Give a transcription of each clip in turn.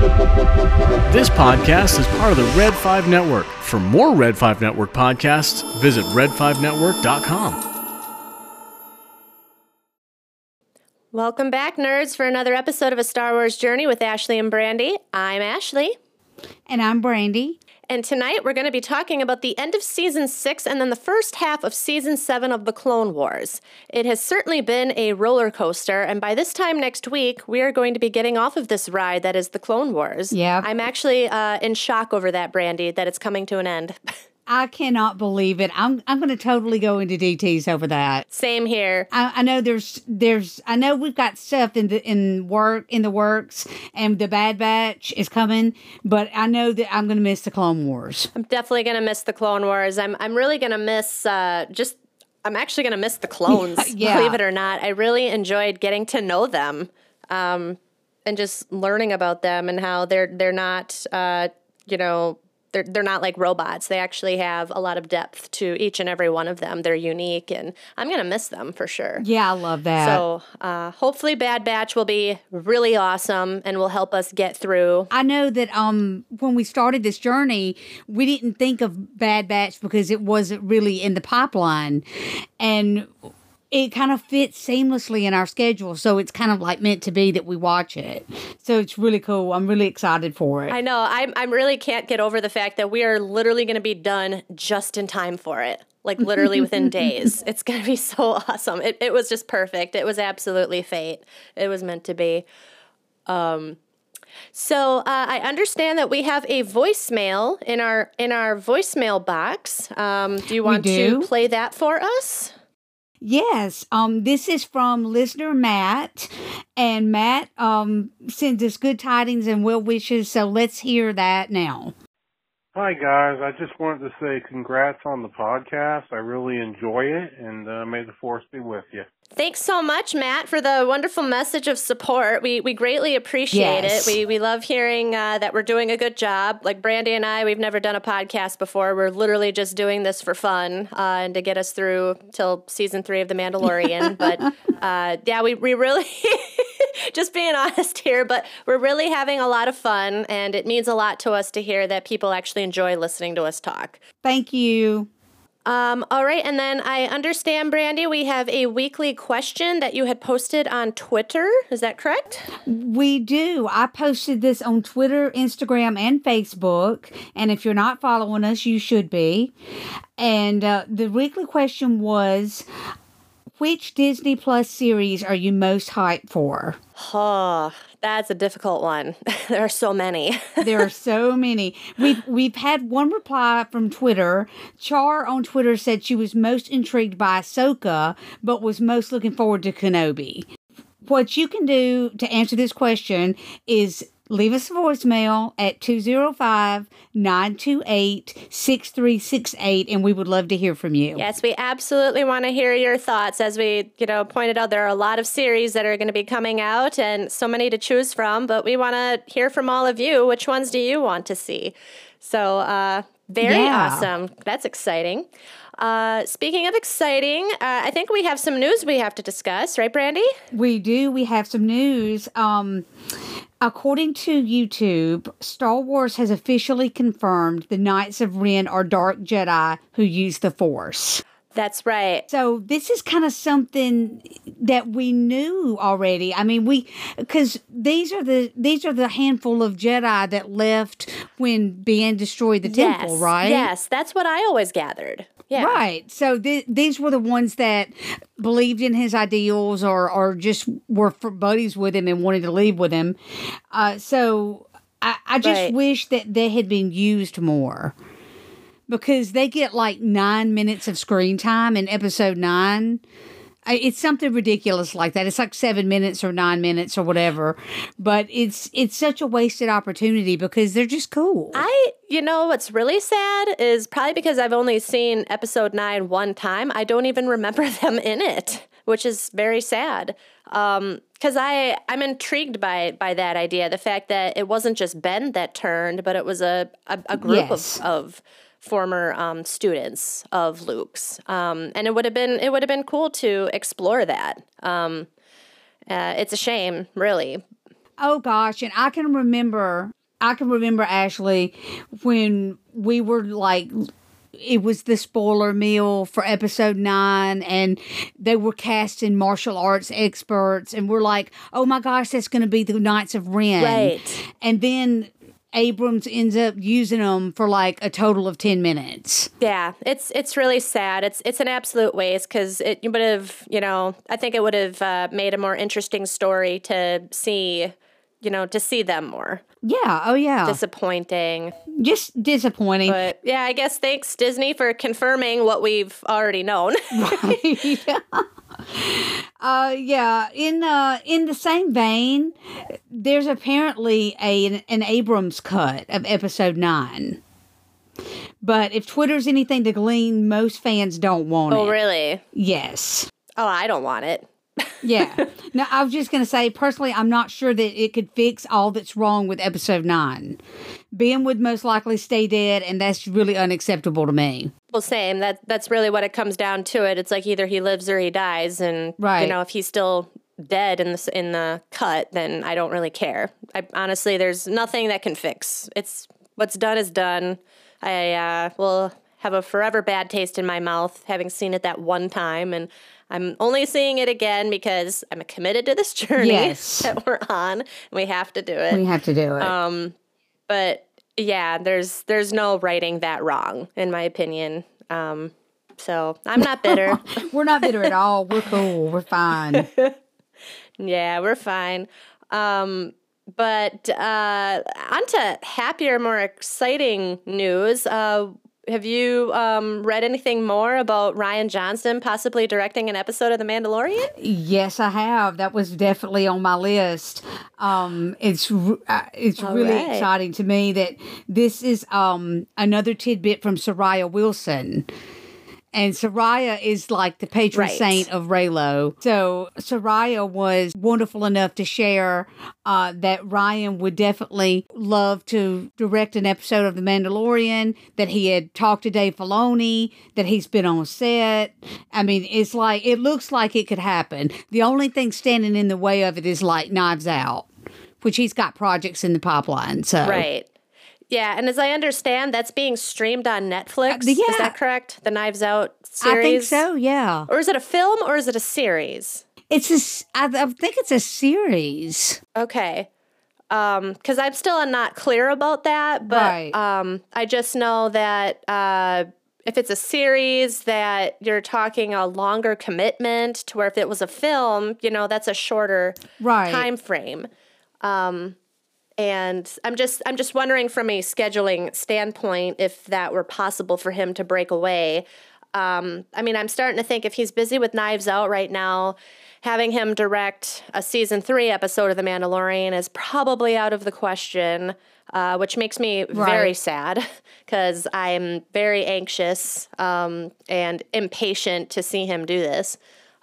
This podcast is part of the Red 5 Network. For more Red 5 Network podcasts, visit red5network.com. Welcome back, nerds, for another episode of A Star Wars Journey with Ashley and Brandi. I'm Ashley. And I'm Brandi. And tonight we're going to be talking about the end of season six and then the first half of season seven of The Clone Wars. It has certainly been a roller coaster, and by this time next week, we are going to be getting off of this ride that is The Clone Wars. Yeah. I'm actually uh, in shock over that, Brandi, that it's coming to an end. I cannot believe it. I'm I'm going to totally go into DTS over that. Same here. I, I know there's there's I know we've got stuff in the in work in the works, and the Bad Batch is coming, but I know that I'm going to miss the Clone Wars. I'm definitely going to miss The Clone Wars. I'm, I'm really going to miss uh, just. I'm actually going to miss the clones, Yeah. believe it or not. I really enjoyed getting to know them um, and just learning about them and how they're they're not, uh, you know, they're they're not like robots. They actually have a lot of depth to each and every one of them. They're unique, and I'm going to miss them for sure. Yeah, I love that. So uh, hopefully, Bad Batch will be really awesome and will help us get through. I know that um when we started this journey, we didn't think of Bad Batch because it wasn't really in the pipeline, and it kind of fits seamlessly in our schedule. So it's kind of like meant to be that we watch it. So it's really cool. I'm really excited for it. I know. I'm, I'm really can't get over the fact that we are literally going to be done just in time for it. Like literally within days. It's going to be so awesome. It it was just perfect. It was absolutely fate. It was meant to be. Um so uh, I understand that we have a voicemail in our in our voicemail box. Um, do you want do. to play that for us? Yes, um, this is from listener Matt, and Matt um sends us good tidings and well wishes. So let's hear that now. Hi guys, I just wanted to say congrats on the podcast. I really enjoy it, and uh, may the force be with you. Thanks so much, Matt, for the wonderful message of support. We we greatly appreciate Yes. it. We we love hearing uh, that we're doing a good job. Like Brandi and I, we've never done a podcast before. We're literally just doing this for fun uh, and to get us through till season three of The Mandalorian. but uh, yeah, we we really. Just being honest here, but we're really having a lot of fun, and it means a lot to us to hear that people actually enjoy listening to us talk. Thank you. Um, all right, and then I understand, Brandi, we have a weekly question that you had posted on Twitter. Is that correct? We do. I posted this on Twitter, Instagram, and Facebook. And if you're not following us, you should be. And uh, the weekly question was Which Disney Plus series are you most hyped for? Oh, that's a difficult one. there are so many. There are so many. We've we've had one reply from Twitter. Char on Twitter said she was most intrigued by Ahsoka, but was most looking forward to Kenobi. What you can do to answer this question is leave us a voicemail at 205 928 6368, and we would love to hear from you. yes, we absolutely want to hear your thoughts. As we, you know, pointed out, there are a lot of series that are going to be coming out and so many to choose from, but we want to hear from all of you. Which ones do you want to see? So, uh, very Yeah. awesome. That's exciting. Uh, speaking of exciting, uh, I think we have some news we have to discuss, right, Brandi? We do. We have some news. Um, according to YouTube, Star Wars has officially confirmed the Knights of Ren are dark Jedi who use the Force. That's right. So this is kind of something that we knew already. I mean, we because these are the these are the handful of Jedi that left when Ben destroyed the temple, right? Yes, that's what I always gathered. Yeah. Right. So th- these were the ones that believed in his ideals or, or just were for buddies with him and wanted to leave with him. Uh, so I, I just Right. wish that they had been used more because they get like nine minutes of screen time in episode nine. It's something ridiculous like that. It's like seven minutes or nine minutes or whatever, but it's it's such a wasted opportunity because they're just cool. I, you know, what's really sad is probably because I've only seen episode nine one time. I don't even remember them in it, which is very sad. Um, because I I'm intrigued by by that idea, the fact that it wasn't just Ben that turned, but it was a a, a group Yes. of of former um, students of Luke's, um, and it would have been it would have been cool to explore that. Um, uh, it's a shame, really. Oh gosh, and I can remember I can remember Ashley when we were like it was the spoiler meal for episode nine and they were casting martial arts experts and we're like, oh my gosh, that's gonna be the Knights of Ren. Right. And then Abrams ends up using them for like a total of 10 minutes. Yeah, it's it's really sad. It's it's an absolute waste because it would have, you know, I think it would have uh, made a more interesting story to see, you know, to see them more. Yeah, oh yeah. Disappointing. Just disappointing. But yeah, I guess thanks Disney for confirming what we've already known. uh yeah, in uh in the same vein, there's apparently a an Abrams cut of episode 9. But if Twitter's anything to glean, most fans don't want oh, it. Oh, really? Yes. Oh, I don't want it. Yeah. now, I was just going to say, personally, I'm not sure that it could fix all that's wrong with episode nine. Ben would most likely stay dead, and that's really unacceptable to me. Well, same. That that's really what it comes down to. It. It's like either he lives or he dies, and Right. you know, if he's still dead in the in the cut, then I don't really care. I honestly, there's nothing that can fix. It's what's done is done. I uh, will have a forever bad taste in my mouth having seen it that one time, and I'm only seeing it again because I'm committed to this journey Yes. that we're on. and We have to do it. We have to do it. Um, but yeah, there's there's no writing that wrong, in my opinion. Um, so I'm not bitter. We're not bitter at all. We're cool. We're fine. yeah, we're fine. Um, but uh, on to happier, more exciting news. Uh, have you um, read anything more about Rian Johnson possibly directing an episode of The Mandalorian? Yes, I have. That was definitely on my list. Um, it's uh, it's All really right. exciting to me that this is um another tidbit from Soraya Wilson. And Soraya is like the patron Right. saint of Reylo. So Soraya was wonderful enough to share uh, that Rian would definitely love to direct an episode of The Mandalorian, that he had talked to Dave Filoni, that he's been on set. I mean, it's like, it looks like it could happen. The only thing standing in the way of it is like Knives Out, which he's got projects in the pipeline. So, Right. Yeah, and as I understand, that's being streamed on Netflix. Uh, yeah. Is that correct? The Knives Out series? I think so, yeah. Or is it a film or is it a series? It's a, I, I think it's a series. Okay. Um, because I'm still not clear about that, but Right. um, I just know that uh, if it's a series, that you're talking a longer commitment. To where if it was a film, you know, that's a shorter Right. time frame. Um, and I'm just I'm just wondering from a scheduling standpoint if that were possible for him to break away. Um, I mean, I'm starting to think if he's busy with Knives Out right now, having him direct a season three episode of The Mandalorian is probably out of the question, uh, which makes me very sad because I'm very anxious um, and impatient to see him do this.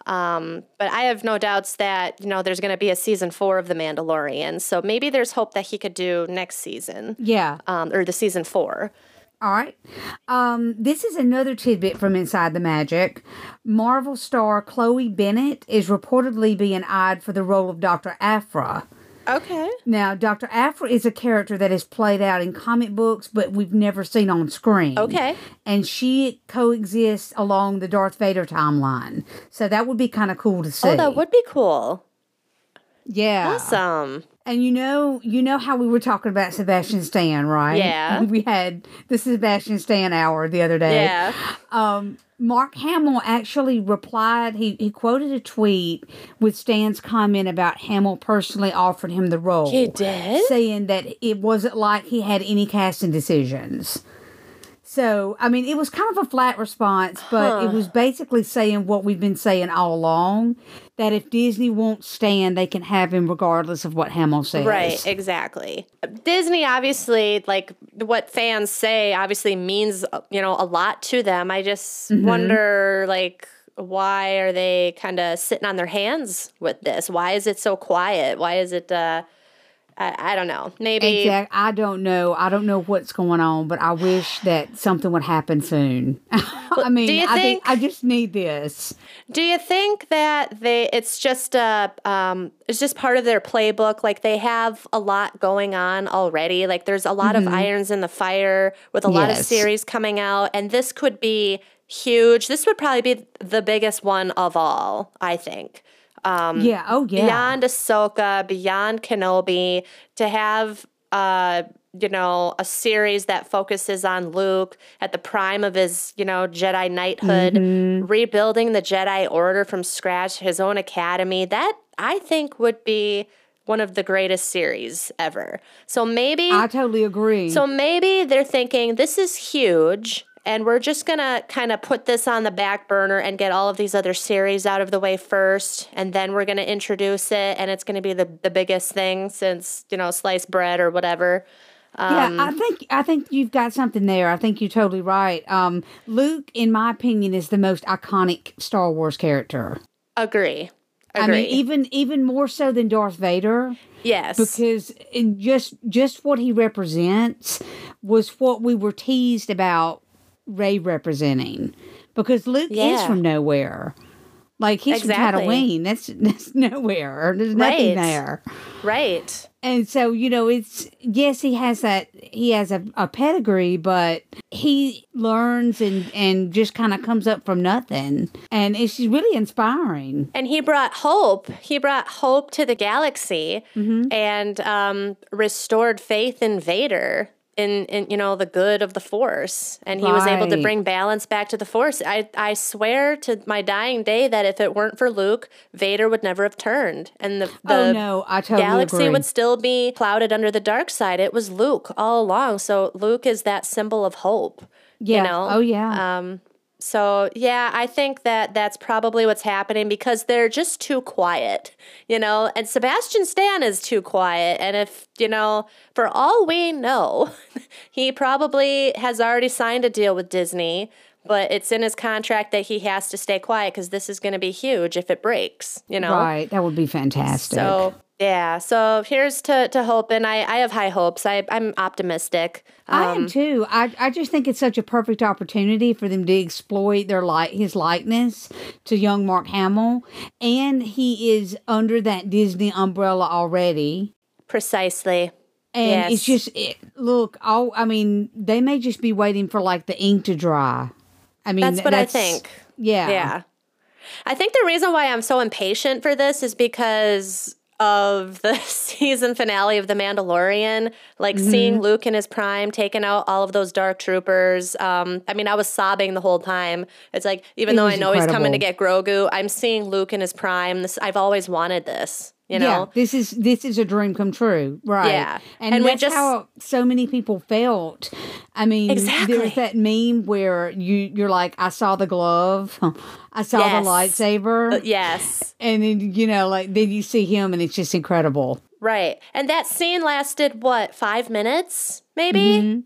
Um, but I have no doubts that you know there's going to be a season four of The Mandalorian, so maybe there's hope that he could do next season Yeah. um, or the season four. All right. Um, this is another tidbit from Inside the Magic. Marvel star Chloe Bennet is reportedly being eyed for the role of Dr. Aphra. Okay. Now, Dr. Aphra is a character that is played out in comic books, but we've never seen on screen. Okay. And she coexists along the Darth Vader timeline. So that would be kind of cool to see. Oh, that would be cool. Yeah. Awesome. And you know, you know how we were talking about Sebastian Stan, right? Yeah. We had the Sebastian Stan hour the other day. Yeah. Um, Mark Hamill actually replied. He he quoted a tweet with Stan's comment about Hamill personally offered him the role. He did? saying that it wasn't like he had any casting decisions. So, I mean, it was kind of a flat response, but it was basically saying what we've been saying all along that if Disney won't stand, they can have him regardless of what Hamill says. Right, exactly. Disney obviously like what fans say obviously means you know a lot to them. I just wonder like why are they kind of sitting on their hands with this? Why is it so quiet? Why is it uh I, I don't know. Maybe Exact. I don't know. I don't know what's going on, but I wish that something would happen soon. I mean, do you I think think- I just need this. Do you think that they it's just a um it's just part of their playbook like they have a lot going on already like there's a lot of irons in the fire with a lot of Mm-hmm. Series coming out and this could be huge. This would probably be the biggest one of all, I think. Um yeah. Oh, yeah. beyond Ahsoka, beyond Kenobi, to have uh, you know, a series that focuses on Luke at the prime of his, you know, Jedi knighthood, Mm-hmm. rebuilding the Jedi Order from scratch, his own academy. That I think would be one of the greatest series ever. So maybe I totally agree. so maybe they're thinking this is huge and we're just going to kind of put this on the back burner and get all of these other series out of the way first and then we're going to introduce it and it's going to be the the biggest thing since, you know, sliced bread or whatever. yeah, Um, I think I think you've got something there. I think you're totally right. Um, Luke, in my opinion, is the most iconic Star Wars character. Agree. Agree. I mean, even even more so than Darth Vader. yes. because just just what he represents was what we were teased about Rey representing because Luke is from nowhere. Like he's Exactly. from Tatooine. That's that's nowhere. There's nothing Right. there. right. And so, you know, it's yes, he has that he has a, a pedigree, but he learns and and just kind of comes up from nothing. And it's really inspiring. And he brought hope. He brought hope to the galaxy Mm-hmm. and um, restored faith in Vader. In, in you know the good of the force. And he was able to bring balance back to the force. I, I swear to my dying day that if it weren't for luke vader would never have turned. And the, the oh no, I totally galaxy agree. would still be clouded under the dark side. It was luke all along. So luke is that symbol of hope yeah. you know? Oh yeah. um, so yeah, I think that that's probably what's happening because they're just too quiet, you know. And Sebastian Stan is too quiet, and if you know, for all we know, he probably has already signed a deal with Disney, but it's in his contract that he has to stay quiet because this is going to be huge if it breaks, you know. Right. That would be fantastic. So yeah, so here's to to hope. And I I have high hopes. I I'm optimistic. I Um, am too. I, I just think it's such a perfect opportunity for them to exploit their light his likeness to young Mark Hamill, and he is under that Disney umbrella already. precisely. And it's just it, look. All I mean, they may just be waiting for like the ink to dry. I mean, That's what I think. Yeah, Yeah. I think the reason why I'm so impatient for this is because of the season finale of The Mandalorian, like Mm-hmm. seeing Luke in his prime, taking out all of those dark troopers. Um, I mean, I was sobbing the whole time. It's like, even It though I know he's coming to get Grogu, I'm seeing Luke in his prime. This I've always wanted this, you know? Yeah, this is this is a dream come true, right? Yeah. and, And that's just- how so many people felt. I mean, Exactly. there's that meme where you you're like, I saw the glove, I saw Yes. the lightsaber, Yes. and then you know, like then you see him, and it's just incredible. Right. And that scene lasted what, five minutes, maybe? Mm-hmm.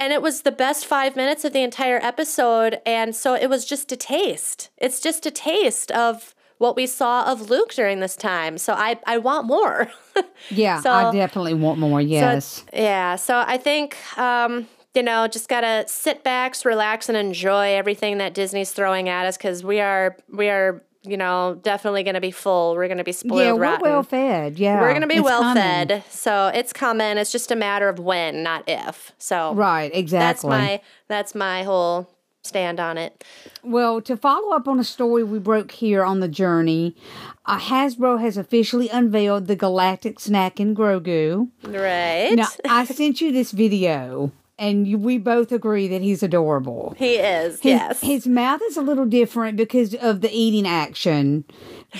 And it was the best five minutes of the entire episode. And so it was just a taste. It's just a taste of what we saw of Luke during this time. So I, I want more. Yeah, So- I definitely want more. Yes, yeah. So I think, um, you know, just gotta sit back, relax, and enjoy everything that Disney's throwing at us because we are, we are, you know, definitely gonna be full. We're gonna be spoiled yeah, we're rotten. well fed. Yeah, We're going to be well coming. fed. So it's coming. It's just a matter of when, not if. So Right, exactly. that's my that's my whole stand on it. Well, to follow up on a story we broke here on the journey, uh, Hasbro has officially unveiled the Galactic Snackin' Grogu. Right? Now, I sent you this video, and we both agree that he's adorable. he is. His, yes. His mouth is a little different because of the eating action,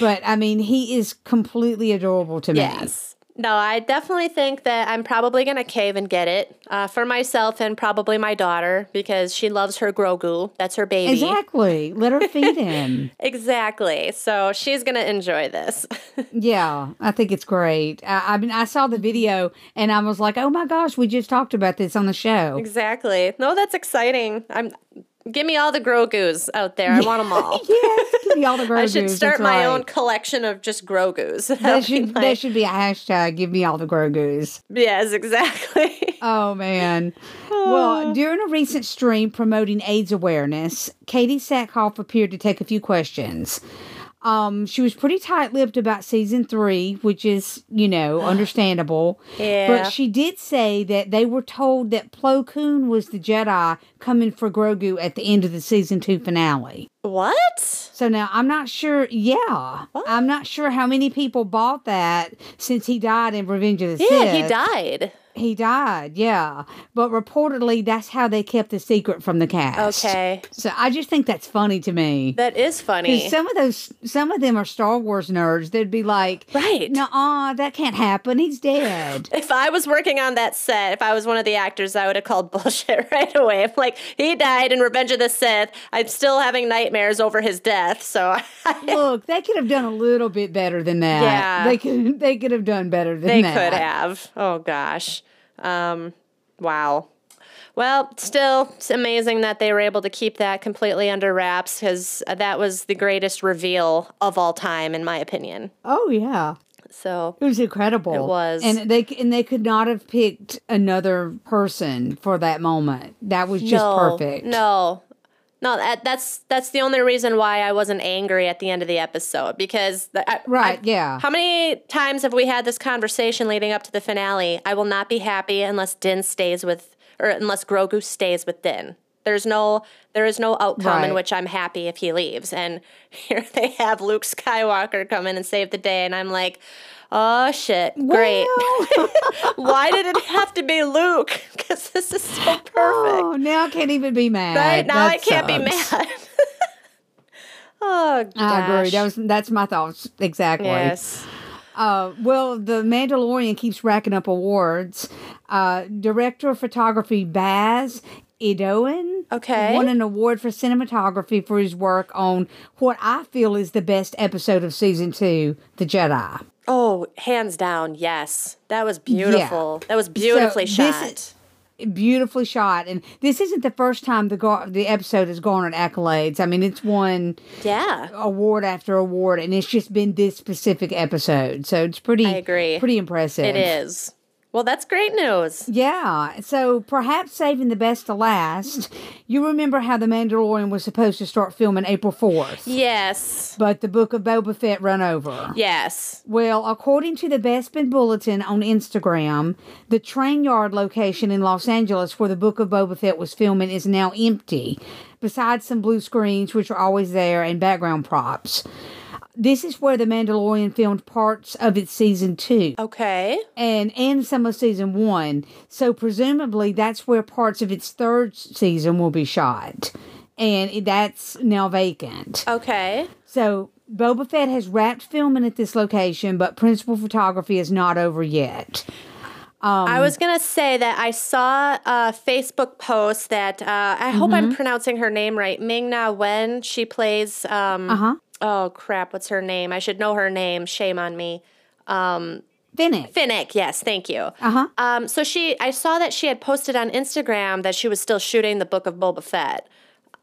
but I mean, he is completely adorable to me. yes. No, I definitely think that I'm probably going to cave and get it uh, for myself and probably my daughter because she loves her Grogu. That's her baby. Exactly. Let her feed him. Exactly. So she's going to enjoy this. yeah, I think it's great. I, I mean, I saw the video and I was like, oh my gosh, we just talked about this on the show. exactly. No, that's exciting. I'm Give me all the Grogu's out there. I want them all. yes, give me all the Grogu's. I should start that's my right. own collection of just Grogu's. That should my- that should be a hashtag. Give me all the Grogu's. yes, exactly. Oh man. Well, ah. during a recent stream promoting AIDS awareness, Katee Sackhoff appeared to take a few questions. Um, she was pretty tight-lipped about season three, which is, you know, understandable. Yeah. But she did say that they were told that Plo Koon was the Jedi coming for Grogu at the end of the season two finale. what? So now I'm not sure. Yeah, I'm not sure how many people bought that since he died in Revenge of the Sith. Yeah, he died. He died, yeah. But reportedly, that's how they kept the secret from the cast. Okay. So I just think that's funny to me. That is funny. Some of those, some of them are Star Wars nerds. They'd be like, Right. "Nuh-uh, that can't happen. He's dead." If I was working on that set, if I was one of the actors, I would have called bullshit right away. I'm like, he died in Revenge of the Sith. I'm still having nightmares over his death. So Look, they could have done a little bit better than that. Yeah. they could. They could have done better than they that. could have. Oh gosh. Um, wow. Well, still, it's amazing that they were able to keep that completely under wraps because that was the greatest reveal of all time, in my opinion. Oh yeah. So It was incredible. It was. and they and they could not have picked another person for that moment. That was just no, perfect. No, no, that, that's that's the only reason why I wasn't angry at the end of the episode because the, I, Right, I- yeah. How many times have we had this conversation leading up to the finale? I will not be happy unless Din stays with, or unless Grogu stays with Din. There's no, there is no outcome in which I'm happy if he leaves. And here they have Luke Skywalker come in and save the day, and I'm like. Oh shit! Great. Well, Why did it have to be Luke? Because this is so perfect. oh, now I can't even be mad. Right now, That I can't be mad. oh, gosh. I agree. That was that's my thoughts exactly. yes. Uh, well, the Mandalorian keeps racking up awards. Uh, director of photography Baz Idoine Okay. won an award for cinematography for his work on what I feel is the best episode of season two, The Jedi. Oh, hands down, yes. That was beautiful. That was beautifully this shot. Beautifully shot, and this isn't the first time the gar- the episode has garnered accolades. I mean, it's won yeah. award after award, and it's just been this specific episode, so it's pretty. I agree. Pretty impressive. It is. Well, that's great news. Yeah, so perhaps saving the best to last. You remember how The Mandalorian was supposed to start filming April 4th, Yes. but the Book of Boba Fett run over. Yes. Well, according to the Bespin Bulletin on Instagram, the train yard location in Los Angeles where the Book of Boba Fett was filming is now empty, besides some blue screens, which are always there, and background props. This is where The Mandalorian filmed parts of its season two Okay. and and some of season one. So presumably that's where parts of its third season will be shot, and that's now vacant. Okay. So Boba Fett has wrapped filming at this location, but principal photography is not over yet. I was going to say that I saw a Facebook post that uh, I hope I'm pronouncing her name right. Ming Na Wen. She plays. Um, Uh huh. Oh, crap. What's her name? I should know her name. Shame on me. Fennec. Fennec. Yes. Thank you. Uh huh. Um, so she, I saw that she had posted on Instagram that she was still shooting the Book of Boba Fett.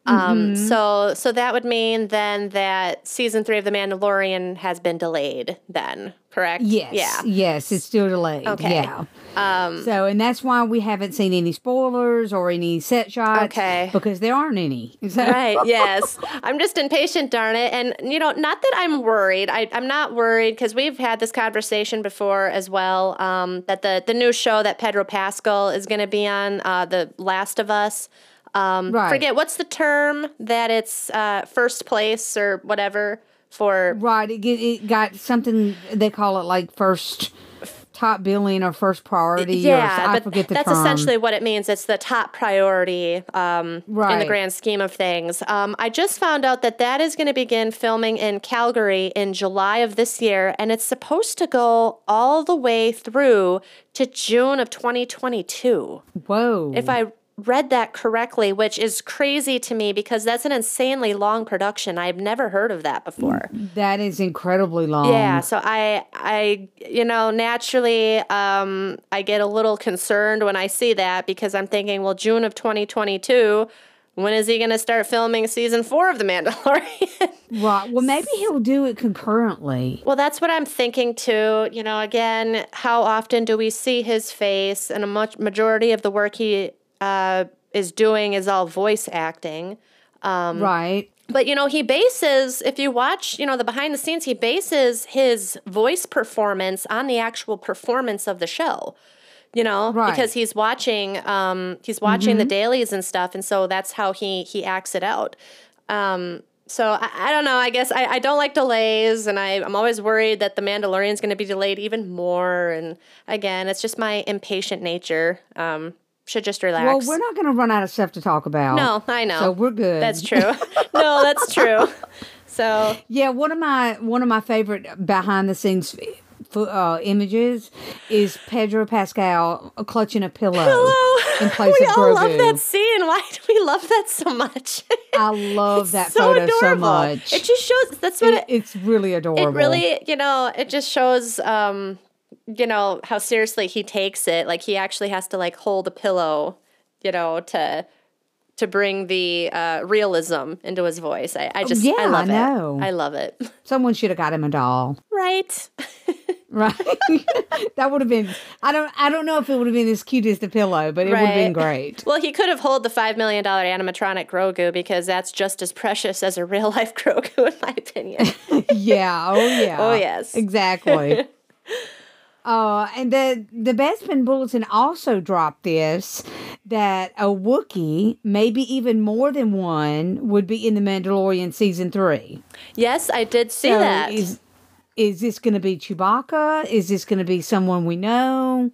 Um, Mm-hmm. so so that would mean then that season three of The Mandalorian has been delayed. Then correct? Yes. Yeah. Yes, it's still delayed. Okay. Yeah. Um, So, and that's why we haven't seen any spoilers or any set shots. Okay. Because there aren't any. So- right. Yes. I'm just impatient. Darn it. And you know, not that I'm worried. I, I'm not worried because we've had this conversation before as well. Um, that the the new show that Pedro Pascal is going to be on, uh, The Last of Us. Um, Right. Forget what's the term that it's uh, first place or whatever for. Right. It, get, it got something they call it like first top billing or first priority. or, Yeah, I but forget the that's term. essentially what it means. It's the top priority um, in the grand scheme of things. Um, I just found out that that is going to begin filming in Calgary in July of this year, and it's supposed to go all the way through to June of 2022. Whoa. If I read that correctly, which is crazy to me because that's an insanely long production. I've never heard of that before. that is incredibly long. Yeah, so I I you know, naturally um I get a little concerned when I see that because I'm thinking, well, June of 2022, when is he going to start filming season four of The Mandalorian? Right. Well, maybe he'll do it concurrently. well, that's what I'm thinking too. You know, again, how often do we see his face? And a much majority of the work he uh, is doing is all voice acting. Um, right. But you know, he bases, if you watch, you know, the behind the scenes, he bases his voice performance on the actual performance of the show. You know, Right. because he's watching um he's watching the dailies and stuff, and so that's how he he acts it out. Um so I, I don't know. I guess I, I don't like delays, and I, I'm always worried that the Mandalorian is going to be delayed even more. And again, it's just my impatient nature. Um, should just relax. Well, we're not going to run out of stuff to talk about. No, I know. So we're good. That's true. no, that's true. So Yeah, one of my one of my favorite behind the scenes uh, images is Pedro Pascal clutching a pillow Hello. in place we of all love that scene. Why do we love that so much? I love that so photo so adorable. much. It just shows. That's what It- it, it's really adorable. it really. You know, it just shows. Um, you know how seriously he takes it. Like he actually has to like hold a pillow. You know to to bring the uh, realism into his voice. I, I just yeah, I love I know. it. I love it. Someone should have got him a doll. Right. Right. that would have been I don't I don't know if it would have been as cute as the pillow, but it would have been great. Well, he could have hold the five million dollar animatronic Grogu because that's just as precious as a real life Grogu, in my opinion. yeah. Oh yeah. Oh, yes. Exactly. Uh, and the the Bespin Bulletin also dropped this that a Wookiee, maybe even more than one, would be in the Mandalorian season three. yes, I did see So that. Is is this going to be Chewbacca? Is this going to be someone we know?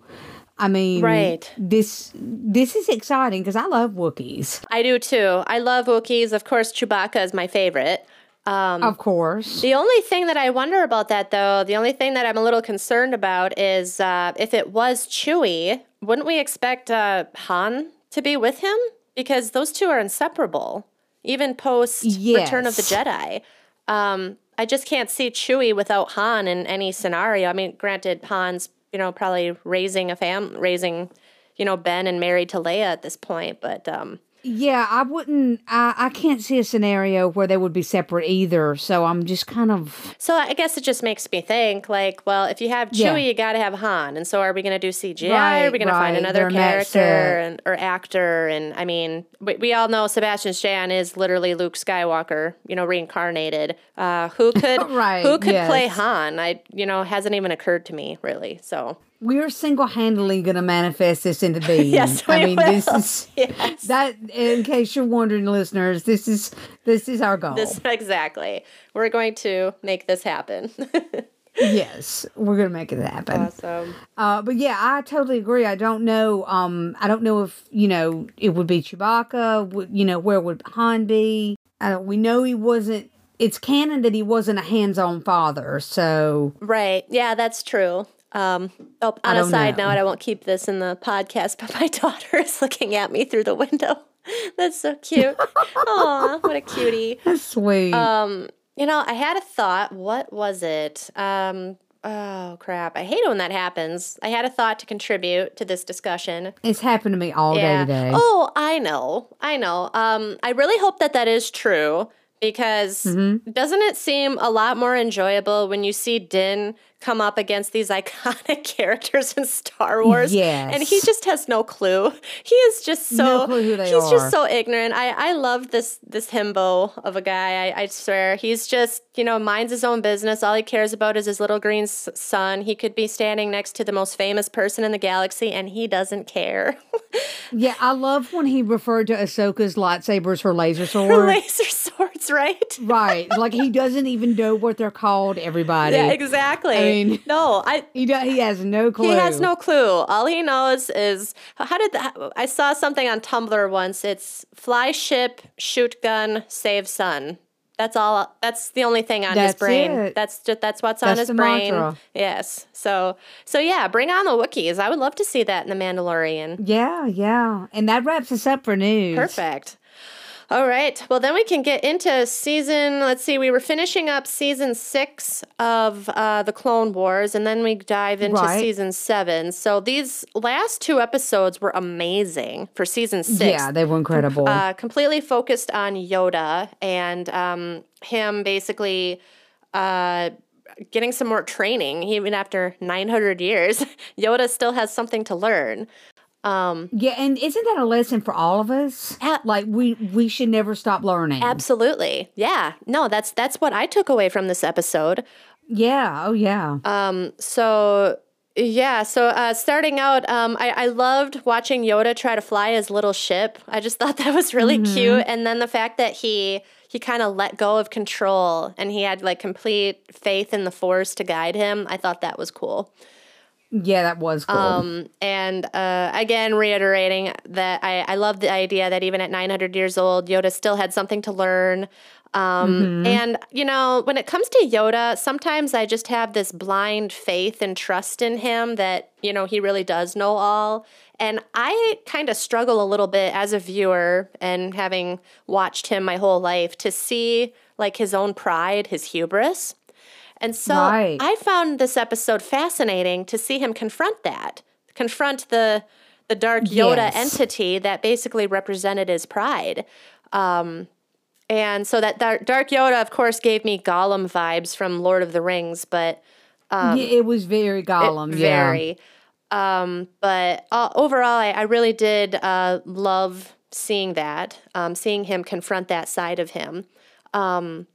I mean, Right. This this is exciting because I love Wookiees, I do too. I love Wookiees. Of course, Chewbacca is my favorite. Um, of course. The only thing that I wonder about that, though, the only thing that I'm a little concerned about is uh, if it was Chewie, wouldn't we expect uh, Han to be with him? Because those two are inseparable, even post Return of the Jedi. Um, I just can't see Chewie without Han in any scenario. I mean, granted, Han's you know probably raising a fam, raising you know Ben and married to Leia at this point, but um, Yeah, I wouldn't. I, I can't see a scenario where they would be separate either. So I'm just kind of. So I guess it just makes me think, like, well, if you have Chewie, Yeah. you got to have Han, and so are we going to do CGI? are we going to find another They're character and, or actor? And I mean, we, we all know Sebastian Stan is literally Luke Skywalker, you know, reincarnated. Uh, who could Right, who could play. Han? I you know hasn't even occurred to me really. So We're single handedly going to manifest this into being. Yes, I mean, this will. is yes, that. In case you're wondering, listeners, this is this is our goal. this exactly. We're going to make this happen. yes, we're going to make it happen. awesome. Uh, but yeah, I totally agree. I don't know. Um, I don't know if you know it would be Chewbacca. Would, you know where would Han be? Uh, we know he wasn't. It's canon that he wasn't a hands-on father. So Right. Yeah, that's true. Um, oh, on a side know. note, I won't keep this in the podcast, but my daughter is looking at me through the window. That's so cute. Aw, what a cutie. that's sweet. Um, you know, I had a thought. What was it? Um, oh crap! I hate it when that happens. I had a thought to contribute to this discussion. it's happened to me all day today. Oh, I know. I know. Um, I really hope that that is true because Mm-hmm. doesn't it seem a lot more enjoyable when you see Din come up against these iconic characters in Star Wars? Yes. And he just has no clue. He is just so No clue who they he's are. just so ignorant. I I love this this himbo of a guy. I, I swear he's just you know minds his own business. All he cares about is his little green s- sun. He could be standing next to the most famous person in the galaxy, and he doesn't care. Yeah, I love when he referred to Ahsoka's lightsabers her laser sword. laser swords, right? right, like he doesn't even know what they're called. Everybody. Yeah, exactly. I mean- no, I. He do, He has no clue. He has no clue. All he knows is how did that? I saw something on Tumblr once. It's fly ship, shoot gun, save sun. That's all. That's the only thing on his brain. it. That's just that's what's on his the brain. mantra. Yes. So so yeah, bring on the Wookiees. I would love to see that in the Mandalorian. Yeah, yeah, and that wraps us up for news. Perfect. All right. Well, then we can get into season. Let's see. We were finishing up season six of uh, the Clone Wars, and then we dive into Right. season seven. So these last two episodes were amazing for season six. Yeah, they were incredible. uh, completely focused on Yoda and um, him basically uh, getting some more training. Even after 900 years, Yoda still has something to learn. Um, yeah, and isn't that a lesson for all of us? Like we we should never stop learning. absolutely. Yeah. No, that's that's what I took away from this episode. Yeah. Oh yeah. Um, so yeah, so uh, starting out, um, I, I loved watching Yoda try to fly his little ship. I just thought that was really cute, and then the fact that he he kind of let go of control and he had like complete faith in the Force to guide him. I thought that was cool. Yeah, that was cool. Um, and uh, again, reiterating that I, I love the idea that even at 900 years old, Yoda still had something to learn. Um, And, you know, when it comes to Yoda, sometimes I just have this blind faith and trust in him that, you know, he really does know all. And I kind of struggle a little bit as a viewer and having watched him my whole life to see like his own pride, his hubris. And so Right. I found this episode fascinating to see him confront that, confront the the dark Yoda Yes. entity that basically represented his pride. Um, and so that dar- dark Yoda, of course, gave me Gollum vibes from Lord of the Rings, but yeah, it was very Gollum. yeah. very. Um, but uh, overall, I, I really did uh, love seeing that, um, seeing him confront that side of him. Um,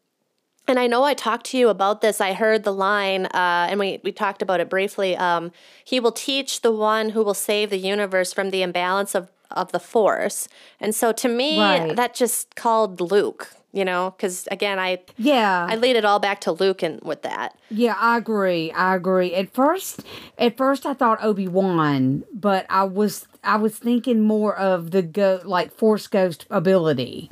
and I know I talked to you about this. I heard the line, uh, and we, we talked about it briefly. Um, he will teach the one who will save the universe from the imbalance of, of the force. And so to me, Right. that just called Luke, you know, because again, I, Yeah. I lead it all back to Luke and with that. Yeah, I agree. I agree. At first, at first I thought Obi Wan, but I was I was thinking more of the go like Force Ghost ability,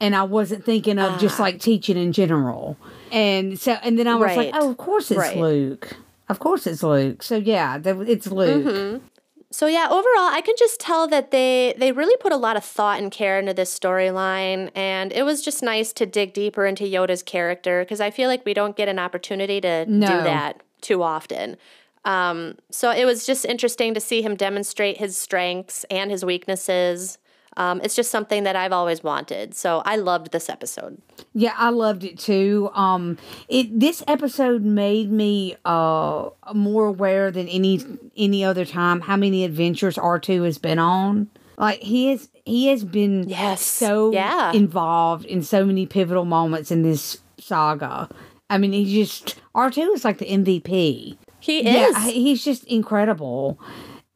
and I wasn't thinking of just like teaching in general. And so, and then I was like, Ah. Oh, of course it's Right. Luke. Of course it's Luke. So yeah, it's Luke. Mm-hmm. So yeah, overall, I can just tell that they they really put a lot of thought and care into this storyline, and it was just nice to dig deeper into Yoda's character because I feel like we don't get an opportunity to No. do that too often. Um, so it was just interesting to see him demonstrate his strengths and his weaknesses. Um, it's just something that I've always wanted. So I loved this episode. Yeah, I loved it too. Um, it this episode made me uh more aware than any any other time how many adventures R two has been on. Like he has he has been Yes. so Yeah. involved in so many pivotal moments in this saga. I mean, he just R two is like the MVP. He Yeah, is. he's just incredible.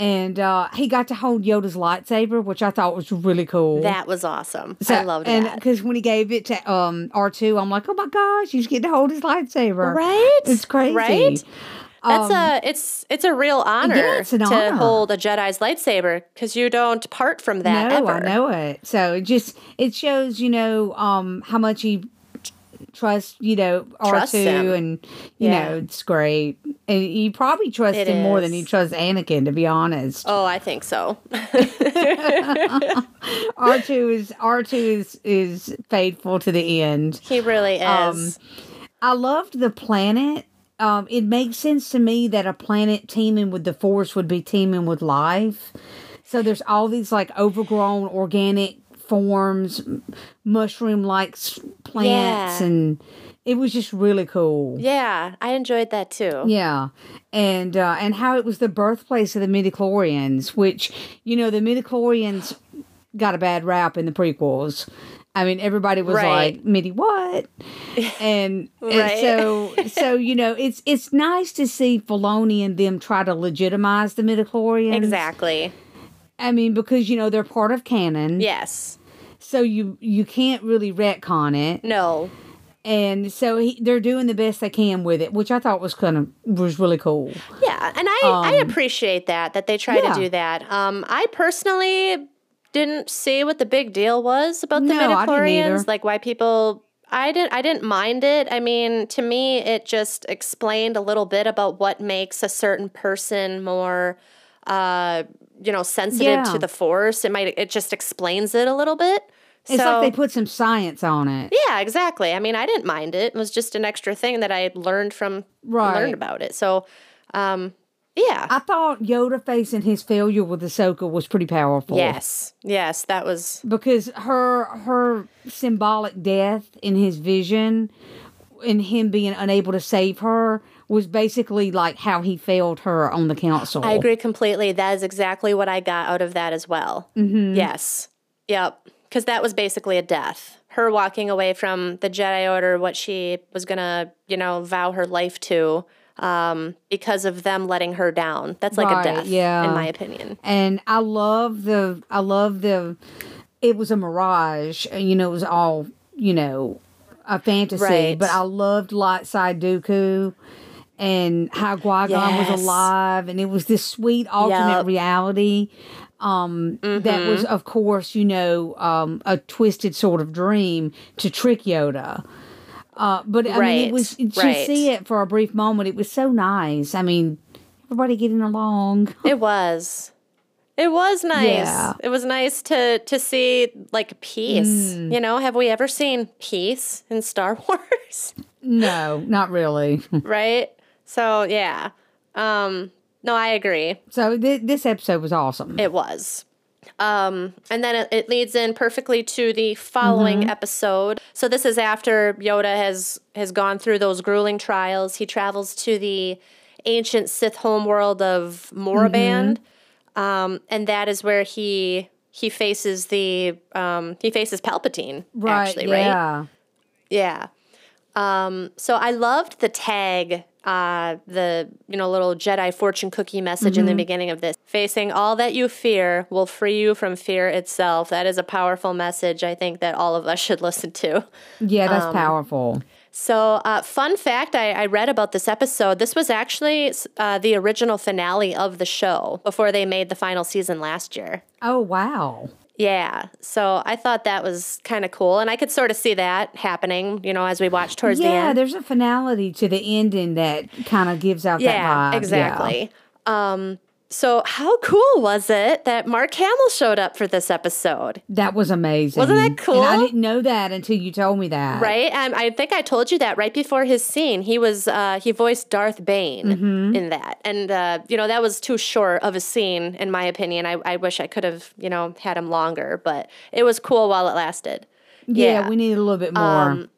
And uh, he got to hold Yoda's lightsaber, which I thought was really cool. that was awesome. So- I loved and that. because when he gave it to um R two, I'm like, oh my gosh, he's getting to hold his lightsaber. Right? It's crazy. Right? That's a it's it's a real honor Um, it's an to honor. hold a Jedi's lightsaber because you don't part from that no, ever. I know it. So it just it shows, you know, um how much he tr- trusts, you know, R Trusts two, him. and you Yeah. know it's great. And he probably trusts It him more than is. he trusts Anakin, to be honest. Oh, I think so. R two is R two is is faithful to the end. he really is. Um, I loved the planet. Um, it makes sense to me that a planet teeming with the force would be teeming with life. So there's all these like overgrown organic forms, mushroom like plants, Yeah. and it was just really cool. yeah, I enjoyed that too. Yeah, and uh, and how it was the birthplace of the midichlorians, which you know the midichlorians got a bad rap in the prequels. I mean, everybody was Right. like, "Midi what?" And, and so so you know, it's it's nice to see Filoni and them try to legitimize the midichlorians. Exactly. I mean, because you know they're part of canon, Yes. So you you can't really retcon it No. and so he, they're doing the best they can with it, which I thought was kind of was really cool. Yeah, and I I appreciate that that they try Um, yeah. to do that. Um, I personally didn't see what the big deal was about the No, midichlorians, like why people. I didn't. I didn't mind it. I mean, to me, it just explained a little bit about what makes a certain person more, uh, you know, sensitive Yeah. to the force. It might. It just explains it a little bit. It's So- like they put some science on it. Yeah, exactly. I mean, I didn't mind it. It was just an extra thing that I had learned from Right. learned about it. So, um, yeah. I thought Yoda facing his failure with Ahsoka was pretty powerful. yes. Yes, that was because her her symbolic death in his vision and him being unable to save her was basically like how he failed her on the council. I agree completely. That is exactly what I got out of that as well. Mm-hmm. Yes. Yep. Because that was basically a death. Her walking away from the Jedi Order, what she was going to, you know, vow her life to, um, because of them letting her down. That's like Right, a death, yeah. in my opinion. and I love the I love the it was a mirage. You know, it was all you know a fantasy, Right. but I loved Lightside Dooku. And how Qui Gon Yes. was alive, and it was this sweet alternate Yep. reality. Um, that was, of course, you know, um, a twisted sort of dream to trick Yoda. Uh, but I mean, it was to right. see it for a brief moment. It was so nice. I mean, everybody getting along. It was. It was nice. Yeah. It was nice to to see like peace. You know, have we ever seen peace in Star Wars? No, not really. right? So, yeah. Um no, I agree. So th- this episode was awesome. It was. Um, and then it, it leads in perfectly to the following episode. So this is after Yoda has has gone through those grueling trials. He travels to the ancient Sith homeworld of Moraband, um, and that is where he he faces the um, he faces Palpatine. right? actually, right? yeah. Yeah. Um, so I loved the tag, uh, the you know little Jedi fortune cookie message in the beginning of this. Facing all that you fear will free you from fear itself. That is a powerful message. I think that all of us should listen to. Yeah, that's Um, powerful. So, uh, fun fact I, I read about this episode. This was actually uh, the original finale of the show before they made the final season last year. Oh wow. Yeah. So I thought that was kind of cool. And I could sort of see that happening, you know, as we watch towards the end. yeah, there's a finality to the ending that kind of gives out Yeah, that vibe. exactly. Um, so how cool was it that Mark Hamill showed up for this episode? That was amazing. Wasn't that And I didn't know that until you told me that. Right? I think I told you that right before his scene. He was uh, he voiced Darth Bane Mm-hmm. in that. And uh, you know, that was too short of a scene in my opinion. I, I wish I could have, you know, had him longer, but it was cool while it lasted. Yeah, we need a little bit more. Um,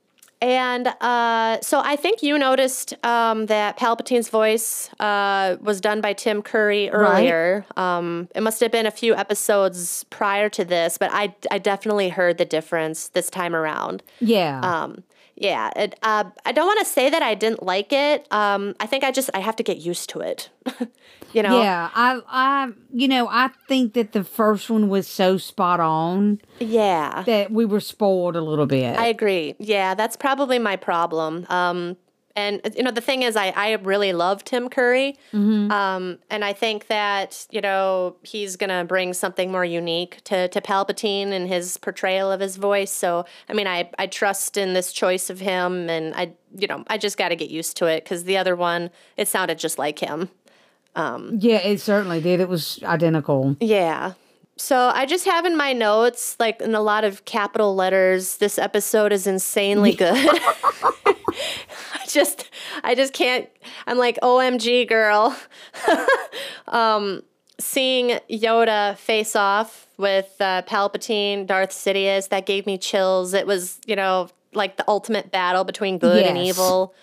And uh, so I think you noticed um, that Palpatine's voice uh, was done by Tim Curry earlier. Um, it must have been a few episodes prior to this, but I, I definitely heard the difference this time around. yeah. Um, yeah, it, uh, I don't want to say that I didn't like it. Um, I think I just I have to get used to it. you know? yeah, I, I, you know, I think that the first one was so spot on Yeah. that we were spoiled a little bit. I agree. Yeah, that's probably my problem. Um, and uh, you know, the thing is, I I really love Tim Curry, mm-hmm. um, and I think that you know he's gonna bring something more unique to to Palpatine and his portrayal of his voice. So I mean, I I trust in this choice of him, and I you know I just got to get used to it because the other one it sounded just like him. Um, yeah, it certainly did. It was identical. Yeah. So I just have in my notes, like in a lot of capital letters, this episode is insanely good. I just I just can't I'm like, OMG girl. um seeing Yoda face off with uh, Palpatine, Darth Sidious, that gave me chills. It was, you know, like the ultimate battle between good and evil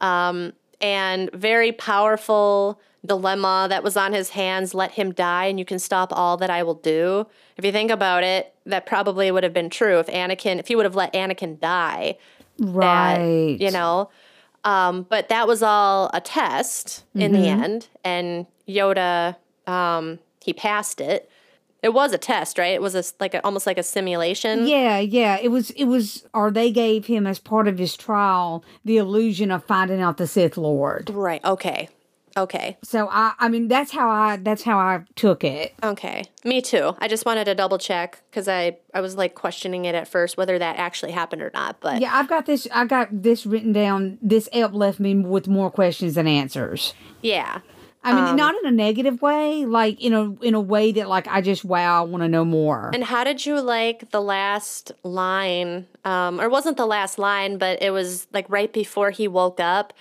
um, and very powerful dilemma that was on his hands let him die and you can stop all that i will do. If you think about it that probably would have been true if anakin if he would have let anakin die. That, Right. you know? Um, but that was all a test in the end and yoda um, he passed it. It was a test right? It was a, like a, almost like a simulation. Yeah, yeah. It was it was or they gave him as part of his trial the illusion of finding out the Sith Lord. right okay okay So I I mean that's how I that's how I took it. Okay, me too. I just wanted to double check because I I was like questioning it at first whether that actually happened or not. But Yeah, I've got this I got this written down. This help left me with more questions than answers. yeah, I mean, Um, not in a negative way, like in a in a way that like I just wow, I want to know more. And how did you like the last line? Um, or it wasn't the last line, but it was like right before he woke up.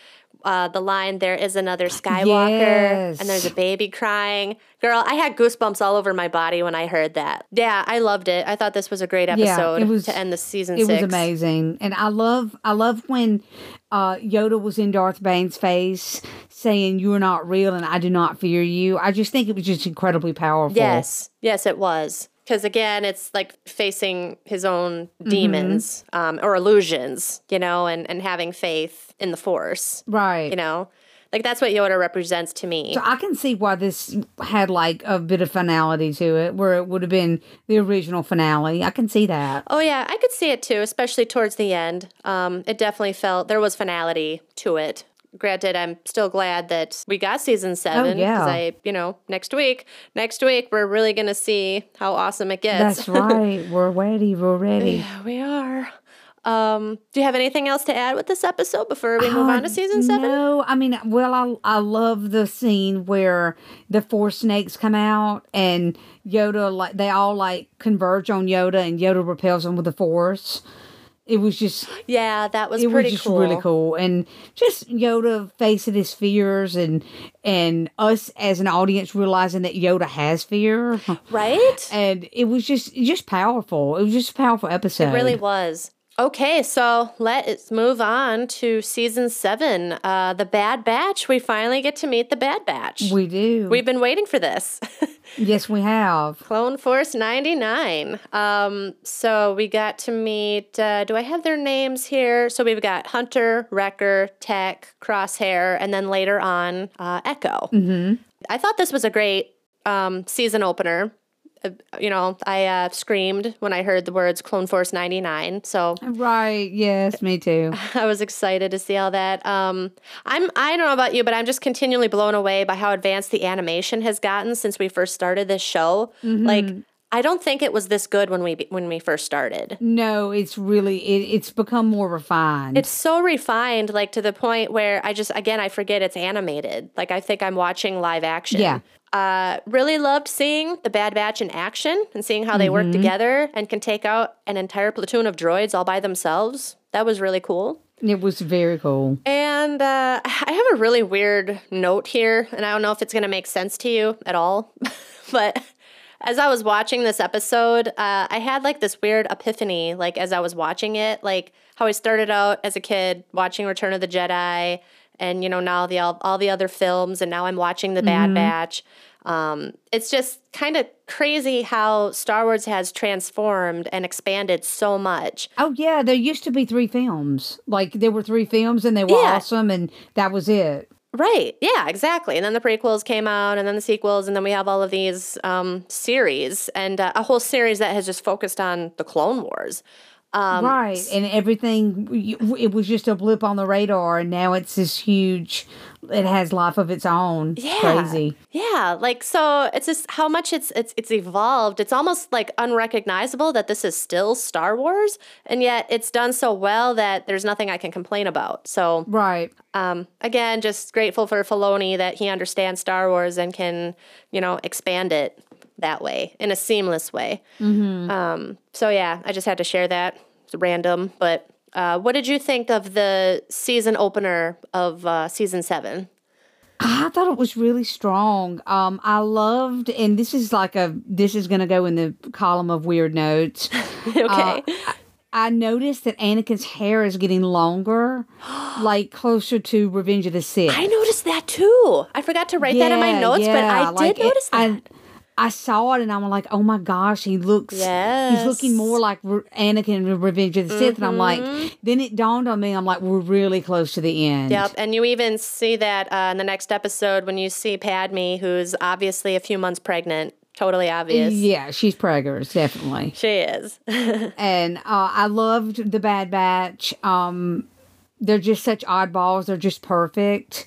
Uh, the line, there is another Skywalker, and there's a baby crying. Girl, I had goosebumps all over my body when I heard that. Yeah, I loved it. I thought this was a great Yeah, episode it was- to end the season it six. was amazing, and I love I love when uh, Yoda was in Darth Bane's face saying, "You're not real, and I do not fear you." I just think it was just incredibly powerful. Yes, yes, it was. Because again, it's like facing his own Mm-hmm. demons um, or illusions, you know, and, and having faith in the Force, right. you know? Like that's what Yoda represents to me. So I can see why this had like a bit of finality to it, where it would have been the original finale. I can see that. Oh yeah, I could see it too, especially towards the end. Um, it definitely felt there was finality to it. Granted, I'm still glad that we got season seven. Oh, yeah. I, you know, next week, next week we're really gonna see how awesome it gets. That's right. We're ready. We're ready. Yeah, we are. Um, do you have anything else to add with this episode before we move on to season seven? Uh, No, I mean, well, I I love the scene where the four snakes come out and Yoda like they all like converge on Yoda and Yoda repels them with the Force. It was just Yeah, that was it was just cool. really cool and just Yoda facing his fears and and us as an audience realizing that Yoda has fear Right? and it was just just powerful. It was just a powerful episode. It really was. Okay, so let's move on to season seven, uh, the Bad Batch. We finally get to meet the Bad Batch. we do. We've been waiting for this. yes, we have. Clone Force 99. Um, so we got to meet, uh, do I have their names here? So we've got Hunter, Wrecker, Tech, Crosshair, and then later on, uh, Echo. Mm-hmm. I thought this was a great um, season opener. Uh, you know, I uh, screamed when I heard the words Clone Force 99. So Right. Yes, me too. I was excited to see all that. Um, I'm I don't know about you, but I'm just continually blown away by how advanced the animation has gotten since we first started this show. Like I don't think it was this good when we when we first started. No, it's really it, it's become more refined. It's so refined, like to the point where I just again I forget it's animated. Like I think I'm watching live action. Yeah. Uh, really loved seeing the Bad Batch in action and seeing how they work together and can take out an entire platoon of droids all by themselves. That was really cool. it was very cool. And uh, I have a really weird note here, and I don't know if it's going to make sense to you at all. but as I was watching this episode, uh, I had like this weird epiphany, like as I was watching it, like how I started out as a kid watching Return of the Jedi, and you know now the all, all the other films, and now I'm watching The Bad Batch. Um, it's just kind of crazy how Star Wars has transformed and expanded so much. Oh yeah, there used to be three films. Like there were three films and they were Yeah. awesome and that was it. Right. Yeah, exactly. And then the prequels came out, and then the sequels, and then we have all of these um, series and uh, a whole series that has just focused on the Clone Wars. Um, right. And everything it was just a blip on the radar and now it's this huge it has life of its own. Yeah. Crazy. Yeah, like so it's just how much it's it's it's evolved. It's almost like unrecognizable that this is still Star Wars, and yet it's done so well that there's nothing I can complain about. So Right. um, again, just grateful for Filoni that he understands Star Wars and can, you know, expand it that way in a seamless way. Um, so yeah, I just had to share that. It's random, but uh, what did you think of the season opener of uh, season seven? I thought it was really strong. Um, I loved, and this is like a this is going to go in the column of weird notes. okay. I noticed that Anakin's hair is getting longer, like closer to Revenge of the Sith. I noticed that too. I forgot to write that in my Yeah, notes, but yeah, I like, did notice that. I, I saw it and I'm like, oh my gosh, he looks, he's looking more like Re- Anakin in Revenge of the Sith. And I'm like, then it dawned on me, I'm like, we're really close to the end. Yep, and you even see that uh, in the next episode when you see Padme, who's obviously a few months pregnant. Totally obvious. Yeah, she's preggers, definitely. She is. and uh, I loved the Bad Batch. Um, they're just such oddballs. They're just perfect.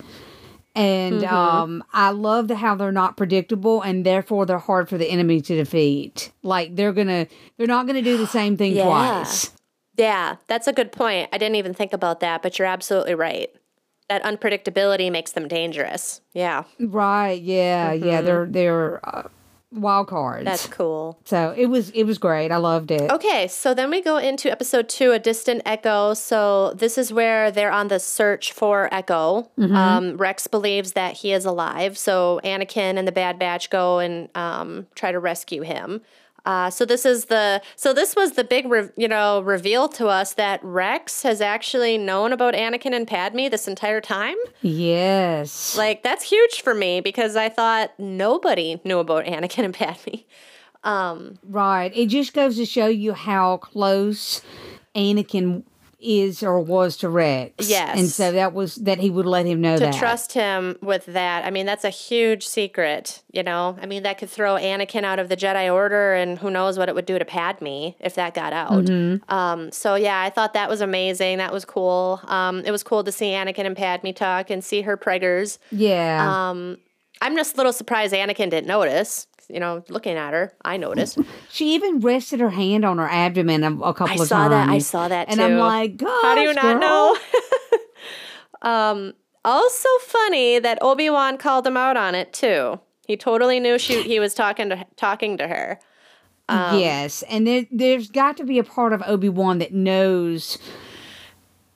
And Mm-hmm. um, I love the, how they're not predictable, and therefore they're hard for the enemy to defeat. Like they're gonna, they're not gonna do the same thing Yeah. twice. Yeah, that's a good point. I didn't even think about that, but you're absolutely right. that unpredictability makes them dangerous. Yeah, Right. Yeah. Yeah. They're they're uh, wild cards. Mm-hmm. that's cool. so it was it was great. I loved it. Okay, so then we go into episode two, A Distant Echo. So this is where they're on the search for Echo. Um, Rex believes that he is alive. So Anakin and the Bad Batch go and um, try to rescue him. Uh, so this is the so this was the big re- you know reveal to us that Rex has actually known about Anakin and Padme this entire time. Yes. Like that's huge for me because I thought nobody knew about Anakin and Padme. Um, Right. It just goes to show you how close Anakin is or was to Rex. Yes. And so that was that he would let him know to that. trust him with that. I mean, that's a huge secret, you know? I mean, that could throw Anakin out of the Jedi Order, and who knows what it would do to Padme if that got out. Mm-hmm. Um, so, yeah, I thought that was amazing. That was cool. Um, it was cool to see Anakin and Padme talk and see her preggers. Yeah. Um, I'm just a little surprised Anakin didn't notice. You know, looking at her, I noticed. she even rested her hand on her abdomen a, a couple I of times. I saw that. I saw that And too. I'm like, God. How do you not know? um, also funny that Obi Wan called him out on it too. He totally knew she he was talking to talking to her. Um, yes. And there, there's got to be a part of Obi Wan that knows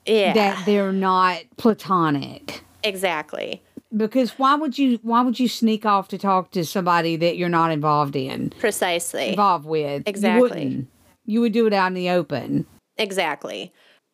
Yeah, that they're not platonic. exactly, Because why would you why would you sneak off to talk to somebody that you're not involved in? precisely, Involved with. Exactly. You, you would do it out in the open. exactly.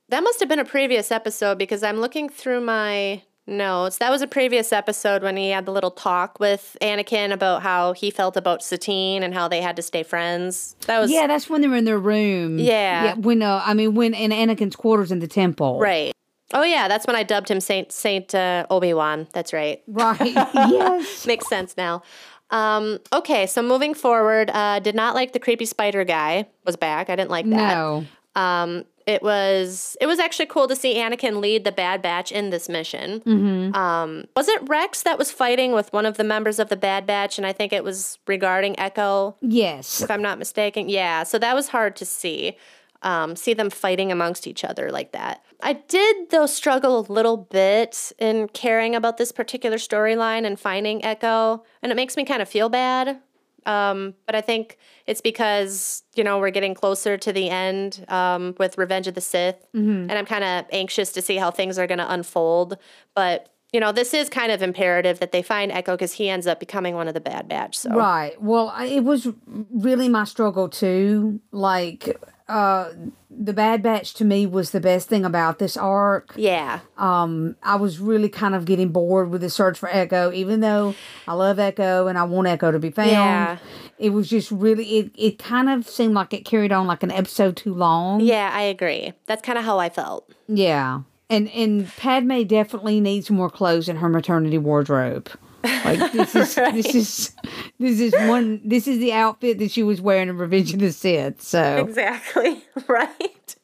That must have been a previous episode because I'm looking through my notes. That was a previous episode when he had the little talk with Anakin about how he felt about Satine and how they had to stay friends. That was Yeah, that's when they were in their room. Yeah. Yeah. When uh, I mean when in Anakin's quarters in the temple. right. Oh yeah, that's when I dubbed him Saint Saint uh, Obi Wan. That's right. Right. yes. Makes sense now. Um, okay, so moving forward, uh, did not like the creepy spider guy was back. I didn't like that. No. Um, it was it was actually cool to see Anakin lead the Bad Batch in this mission. Mm-hmm. Um, was it Rex that was fighting with one of the members of the Bad Batch, and I think it was regarding Echo, Yes. if I'm not mistaken. Yeah, so that was hard to see. Um, see them fighting amongst each other like that. I did, though, struggle a little bit in caring about this particular storyline and finding Echo, and it makes me kind of feel bad. Um, but I think it's because, you know, we're getting closer to the end um, with Revenge of the Sith, and I'm kind of anxious to see how things are going to unfold. But, you know, this is kind of imperative that they find Echo because he ends up becoming one of the Bad Batch. So, Right. Well, I- it was really my struggle too. Like, uh, the Bad Batch to me was the best thing about this arc. yeah. Um, I was really kind of getting bored with the search for Echo, even though I love Echo and I want Echo to be found. Yeah. It was just really, it, it kind of seemed like it carried on like an episode too long. Yeah, I agree. That's kind of how I felt. Yeah. And and Padme definitely needs more clothes in her maternity wardrobe. Like this is this is this is one this is the outfit that she was wearing in Revenge of the Sith. So Exactly. right.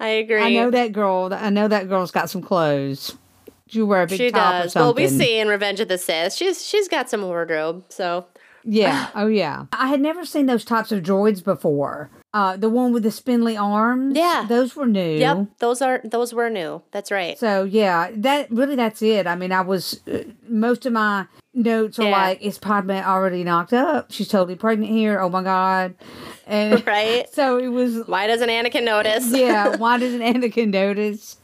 I agree. I know that girl. I know that girl's got some clothes. She wear a big she top or does. Well, we see in Revenge of the Sith, she's she's got some wardrobe. So Yeah. Oh yeah. I had never seen those types of droids before. Uh, the one with the spindly arms. Yeah. Those were new. yep, those are those were new. That's right. So yeah, that really that's it. I mean, I was uh, most of my notes are Yeah. like, "Is Padme already knocked up? She's totally pregnant here. Oh my god!" And Right? so it was. Why doesn't Anakin notice? Yeah, why doesn't Anakin notice?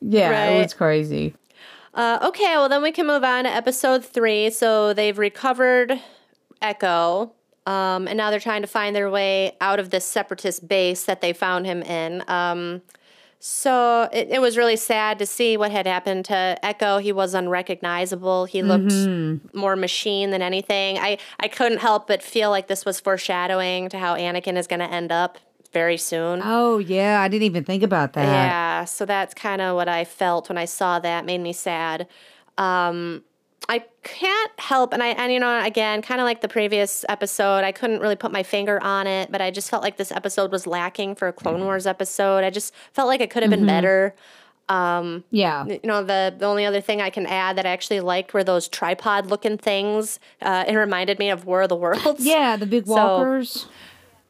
Yeah, it was crazy. Uh, okay, well then we can move on to episode three. So they've recovered Echo, um, and now they're trying to find their way out of this separatist base that they found him in. Um, so it, it was really sad to see what had happened to Echo. He was unrecognizable. He looked more machine than anything. I, I couldn't help but feel like this was foreshadowing to how Anakin is going to end up very soon. Oh yeah, I didn't even think about that. Yeah, so that's kind of what I felt when I saw that. Made me sad. Um, I can't help, and I and you know again, kind of like the previous episode, I couldn't really put my finger on it, but I just felt like this episode was lacking for a Clone Wars episode. I just felt like it could have been better. Um, Yeah. you know, the the only other thing I can add that I actually liked were those tripod looking things. Uh, it reminded me of War of the Worlds. Yeah, the big So- walkers.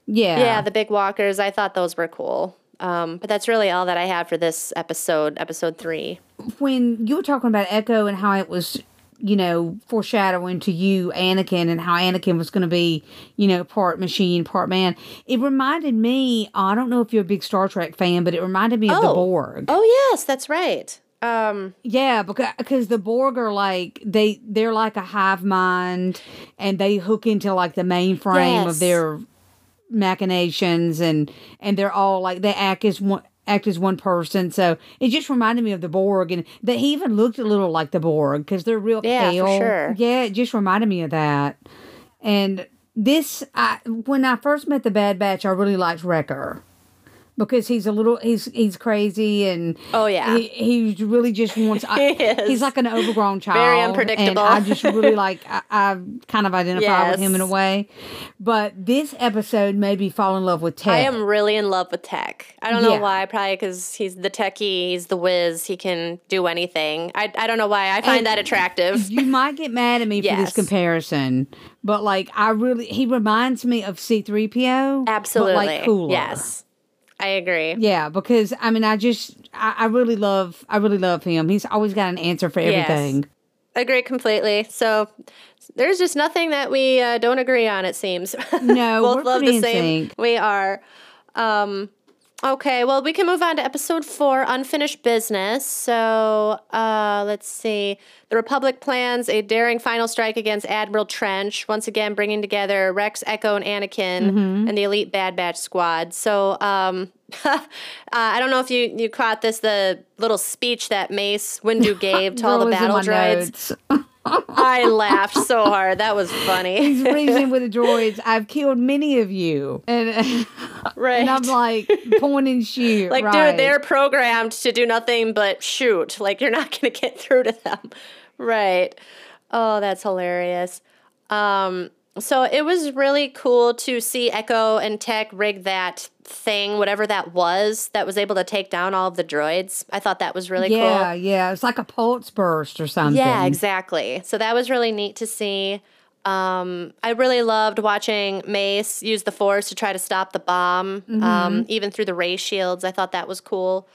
yeah. Yeah, the big walkers. I thought those were cool. Um, but that's really all that I have for this episode, episode three. when you were talking about Echo and how it was, you know, foreshadowing to you Anakin and how Anakin was going to be, you know, part machine, part man, it reminded me. I don't know if you're a big Star Trek fan, but it reminded me of the Oh. Borg. Oh yes, that's right. Um, Yeah, because because the Borg are like they they're like a hive mind, and they hook into like the mainframe Yes. of their machinations, and and they're all like they act as one act as one person. So it just reminded me of the Borg, and that he even looked a little like the Borg because they're real Yeah, for pale. sure. Yeah, it just reminded me of that. And this, I when I first met the Bad Batch, I really liked Wrecker. Because he's a little, he's he's crazy and Oh, yeah. he, he really just wants. I, He. He's like an overgrown child, Very unpredictable And. I just really like. I, I kind of identify with him in a way, but this episode made me fall in love with tech I am really in love with tech. I don't know Yeah. why. Probably because he's the techie, he's the whiz. He can do anything. I, I don't know why. I find And- that attractive. You might get mad at me for this comparison, but like I really, he reminds me of C three PO. Absolutely. but like cooler. Yes, I agree. Yeah, because I mean, I just, I, I really love, I really love him. He's always got an answer for Yes. everything. Agree completely. So there's just nothing that we uh, don't agree on. It seems. No, both we're love the same. We are. Um, okay, well, we can move on to episode four, unfinished business. So uh, let's see. The Republic plans a daring final strike against Admiral Trench, once again bringing together Rex, Echo, and Anakin Mm-hmm. and the Elite Bad Batch squad. So um, uh, I don't know if you you caught this the little speech that Mace Windu gave to all the Girl is in battle droids. I laughed so hard. That was funny. He's reasoning with the droids. I've killed many of you, and right. and I'm like point and shoot. Like, right. dude, they're programmed to do nothing but shoot. Like, you're not going to get through to them. Right. Oh, that's hilarious. Um, so it was really cool to see Echo and Tech rig that thing, whatever that was, that was able to take down all of the droids. I thought that was really yeah, cool. yeah. Yeah. It's like a pulse burst or something. Yeah, exactly. So that was really neat to see. Um, I really loved watching Mace use the Force to try to stop the bomb, Mm-hmm. um, even through the ray shields. I thought that was cool.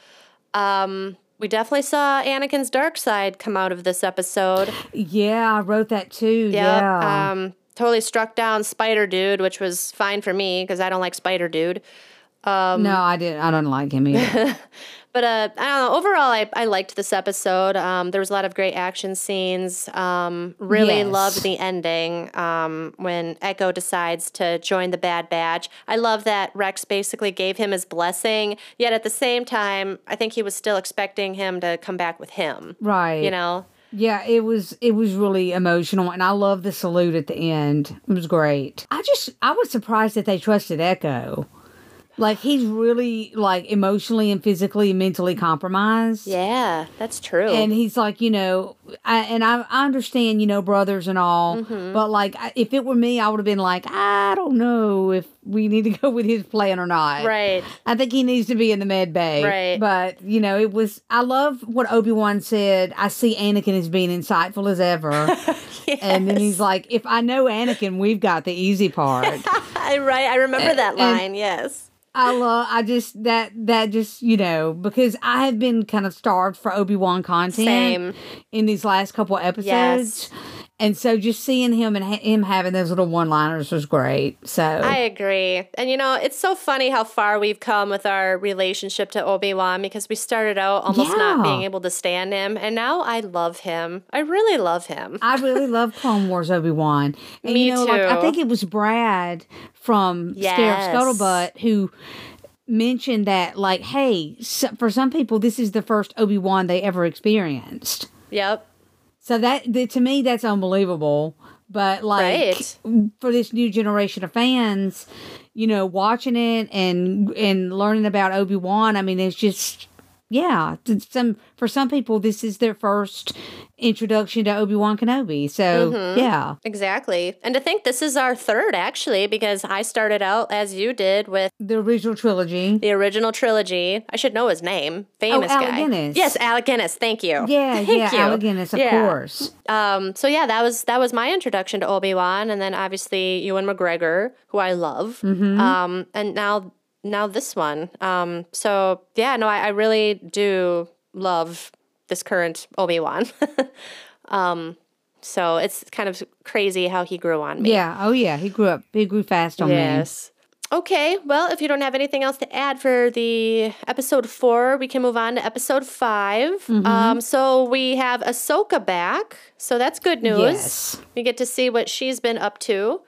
Um, we definitely saw Anakin's dark side come out of this episode. Yeah, I wrote that too. Yep. Yeah. Um, totally struck down Spider Dude, which was fine for me because I don't like Spider Dude. Um, no, I didn't. I don't like him either. But uh, I don't know. Overall, I, I liked this episode. Um, there was a lot of great action scenes. Um, really Yes. loved the ending um, when Echo decides to join the Bad Batch. I love that Rex basically gave him his blessing, yet at the same time, I think he was still expecting him to come back with him. right. You know? Yeah, it was it was really emotional and I love the salute at the end. It was great. I just I was surprised that they trusted Echo. Like he's really like emotionally and physically and mentally compromised. Yeah, that's true. And he's like, you know, I, and I, I understand, you know, brothers and all, Mm-hmm. but like, I- if it were me, I would have been like, I don't know if we need to go with his plan or not. right. I think he needs to be in the med bay. Right. But, you know, it was, I love what Obi Wan said. I see Anakin as being insightful as ever. And then he's like, if I know Anakin, we've got the easy part. Right. I remember that and- line. yes. I love, I just, that, that just, you know, because I have been kind of starved for Obi Wan content Same. in these last couple episodes. Yes. And so just seeing him and ha- him having those little one liners was great. So, I agree. And you know, it's so funny how far we've come with our relationship to Obi-Wan because we started out almost not being able to stand him and now I love him. I really love him. I really love Clone Wars Obi Wan. Me you know, like I think it was Brad from Yes. Scarab Scuttlebutt who mentioned that, like, hey, so, for some people, this is the first Obi Wan they ever experienced. Yep. So that, that to me, that's unbelievable. But like Right. for this new generation of fans, you know, watching it and and learning about Obi Wan, I mean, it's just yeah. Some for some people, this is their first introduction to Obi Wan Kenobi. So Mm-hmm. yeah, Exactly. And to think this is our third actually because I started out as you did with the original trilogy. the original trilogy. I should know his name. Famous oh, Alec guy. Guinness. Yes, Alec Guinness. Thank you. Yeah, Thank yeah, you. Alec Guinness, of Yeah. course. Um, so yeah, that was that was my introduction to Obi Wan, and then obviously Ewan McGregor, who I love. Mm-hmm. Um, and now now this one. Um, so yeah, no, I, I really do love this current Obi Wan. um, so it's kind of crazy how he grew on me. Yeah. Oh yeah. He grew up. He grew fast on me. Yes. Okay, well, if you don't have anything else to add for the episode four, we can move on to episode 5 Um, so we have Ahsoka back, so that's good news. Yes. We get to see what she's been up to.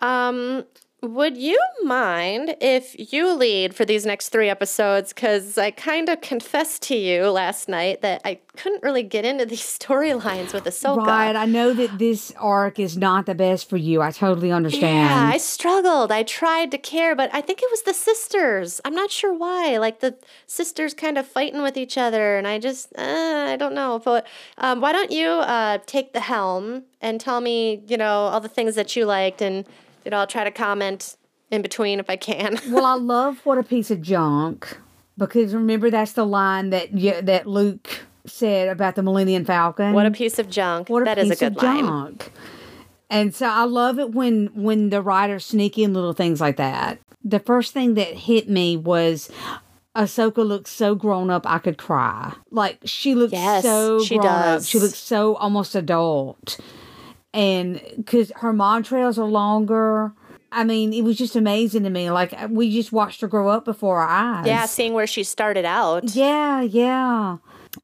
Um, would you mind if you lead for these next three episodes? Because I kind of confessed to you last night that I couldn't really get into these storylines with Ahsoka. Right. I know that this arc is not the best for you. I totally understand. Yeah, I struggled. I tried to care, but I think it was the sisters. I'm not sure why. Like the sisters kind of fighting with each other, and I just, uh, I don't know. But um, why don't you uh, take the helm and tell me, you know, all the things that you liked, and you know, I'll try to comment in between if I can. well, I love what a piece of junk because remember that's the line that that Luke said about the Millennium Falcon. what a piece of junk. What a That piece is a good of line. junk. And so I love it when when the writers sneak in little things like that. The first thing that hit me was Ahsoka looks so grown up I could cry. Like she looks Yes, so she grown up. does. She looks so almost adult. And because her montrals are longer. I mean, it was just amazing to me. Like we just watched her grow up before our eyes. Yeah, seeing where she started out. Yeah, yeah.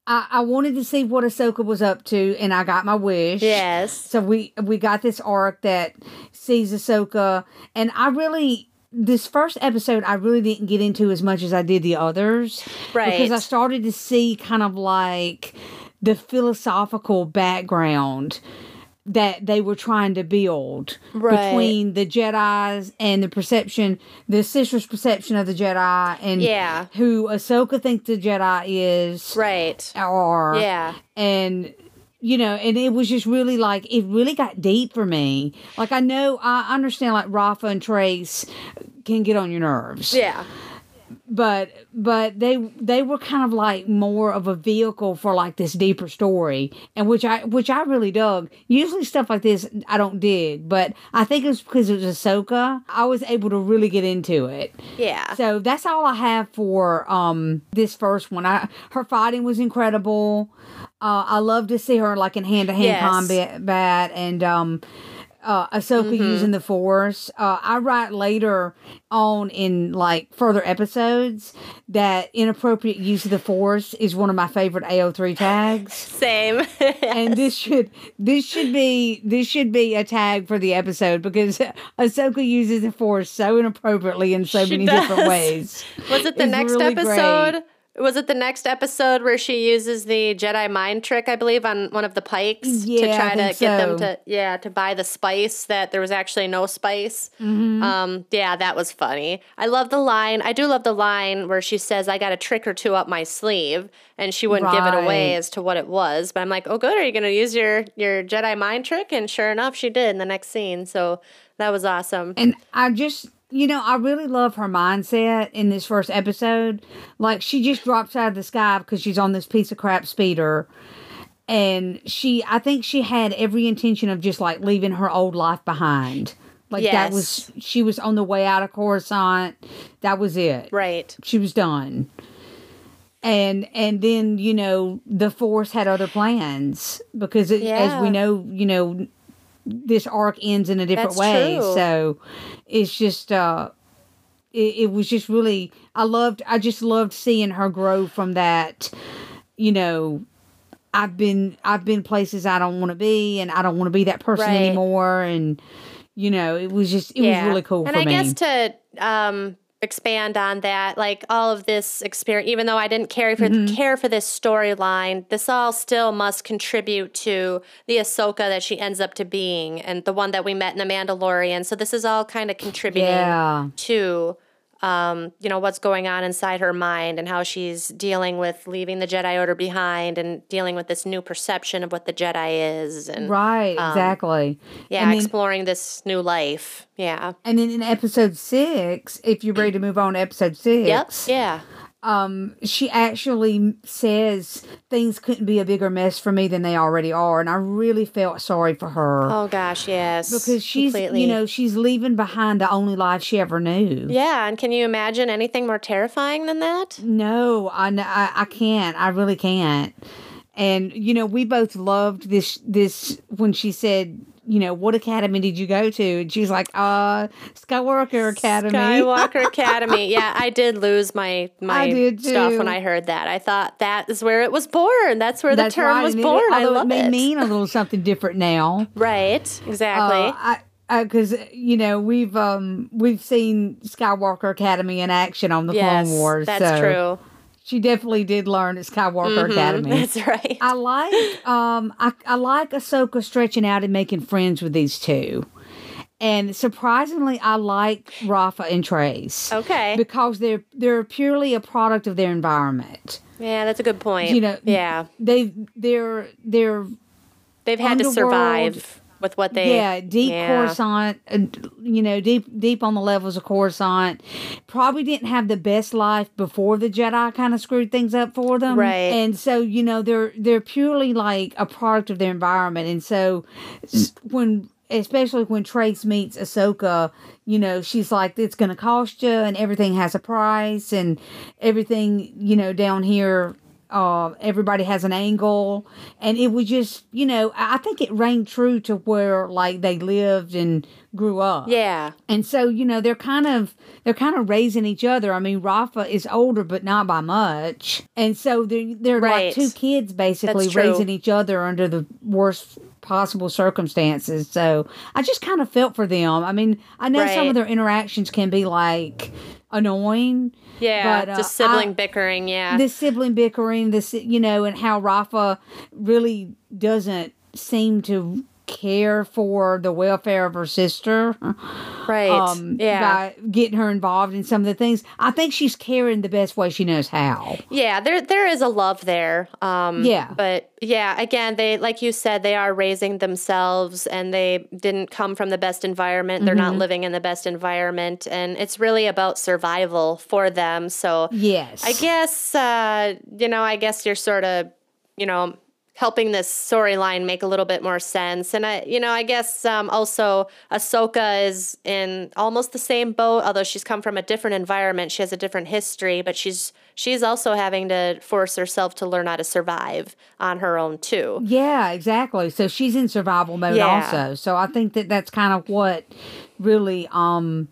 I, I wanted to see what Ahsoka was up to, and I got my wish. Yes. So we we got this arc that sees Ahsoka, and I really this first episode I really didn't get into as much as I did the others, right? Because I started to see kind of like the philosophical background that they were trying to build Right. between the Jedi's and the perception, the sister's perception of the Jedi, and Yeah. who Ahsoka thinks the Jedi is, Right. or Yeah. and you know, and it was just really like it really got deep for me. Like I know I understand like Rafa and Trace can get on your nerves, Yeah. But but they they were kind of like more of a vehicle for like this deeper story, and which I which I really dug. Usually stuff like this I don't dig, but I think it was because it was Ahsoka. I was able to really get into it. Yeah. So that's all I have for um this first one. I her fighting was incredible. Uh, I love to see her like in hand to hand Yes. combat and um uh Ahsoka using the force. Uh I write later on in like further episodes that inappropriate use of the force is one of my favorite AO3 tags. Same. and this should this should be this should be a tag for the episode because Ahsoka uses the force so inappropriately in so She many does. different ways. Was it the It's next really great. Was it the next episode where she uses the Jedi mind trick, I believe, on one of the Pykes to Yeah, I try to get them to yeah to buy the spice that there was actually no spice. Mm-hmm. Um, yeah, that was funny. I love the line. I do love the line where she says, "I got a trick or two up my sleeve," and she wouldn't give it away as to what it was. But I'm like, "Oh, good. Are you going to use your your Jedi mind trick?" And sure enough, she did in the next scene. So that was awesome. And I just you know, I really love her mindset in this first episode. Like she just drops out of the sky because she's on this piece of crap speeder. And she I think she had every intention of just like leaving her old life behind. Like that was she was on the way out of Coruscant. That was it. Right. she was done and and then you know the force had other plans because it, as we know you know this arc ends in a different That's way true. so it's just uh it, it was just really i loved i just loved seeing her grow from that you know i've been i've been places i don't want to be and i don't want to be that person Right. anymore and you know it was just it was really cool and for I me guess to um, expand on that, like all of this experience, even though I didn't care for Mm-hmm. care for this storyline, this all still must contribute to the Ahsoka that she ends up to being, and the one that we met in the Mandalorian. So this is all kind of contributing yeah to. Um, you know what's going on inside her mind and how she's dealing with leaving the Jedi Order behind and dealing with this new perception of what the Jedi is and right exactly yeah, then- exploring this new life. Yeah. And then in episode six, if you're ready to move on to episode six, Yep. Yeah. Um, she actually says things couldn't be a bigger mess for me than they already are, and I really felt sorry for her Oh gosh, yes. because she's, completely. you know, she's leaving behind the only life she ever knew. Yeah, and can you imagine anything more terrifying than that? No, I I, I can't. I really can't. And you know, we both loved this this when she said, you know, what academy did you go to? And she's like, uh, Skywalker Academy. Skywalker Academy. Yeah, I did lose my my stuff when I heard that. I thought that is where it was born. That's where That's the term right, was and it- born. I although love it may it. mean a little something different now. right, exactly. Uh, I because you know we've um we've seen Skywalker Academy in action on the yes, Clone Wars. that's so true. She definitely did learn at Skywalker Mhm, Academy. That's right. I like um I, I like Ahsoka stretching out and making friends with these two. And surprisingly I like Rafa and Trace. okay. Because they're they're purely a product of their environment. yeah, that's a good point. You know, yeah, They they're they're they've had to survive with what they. yeah, deep yeah. Coruscant, uh, you know, deep deep on the levels of Coruscant. Probably didn't have the best life before the Jedi kind of screwed things up for them, Right. And so you know they're they're purely like a product of their environment, and so when especially when Trace meets Ahsoka, you know, she's like, it's going to cost you, and everything has a price, and everything, you know, down here, uh, everybody has an angle, and it was just, you know, I think it rang true to where like they lived and grew up. Yeah, And so, you know, they're kind of they're kind of raising each other. I mean, Rafa is older, but not by much. And so they're they're Right. like two kids basically raising each other under the worst possible circumstances. So I just kind of felt for them. I mean, I know some of their interactions can be like annoying. Yeah. But, uh, just sibling I- bickering. Yeah. the sibling bickering, this you know, and how Rafa really doesn't seem to care for the welfare of her sister right. um, yeah. by getting her involved in some of the things. I think she's caring the best way she knows how. Yeah, there there is a love there. Um Yeah. But yeah, again, they like you said, they are raising themselves and they didn't come from the best environment. They're Mm-hmm. not living in the best environment and it's really about survival for them. So Yes, I guess uh, you know, I guess you're sort of, you know, helping this storyline make a little bit more sense. And I, you know, I guess um, also Ahsoka is in almost the same boat, although she's come from a different environment. She has a different history, but she's she's also having to force herself to learn how to survive on her own too. Yeah, exactly. So she's in survival mode Yeah. also. So I think that that's kind of what really um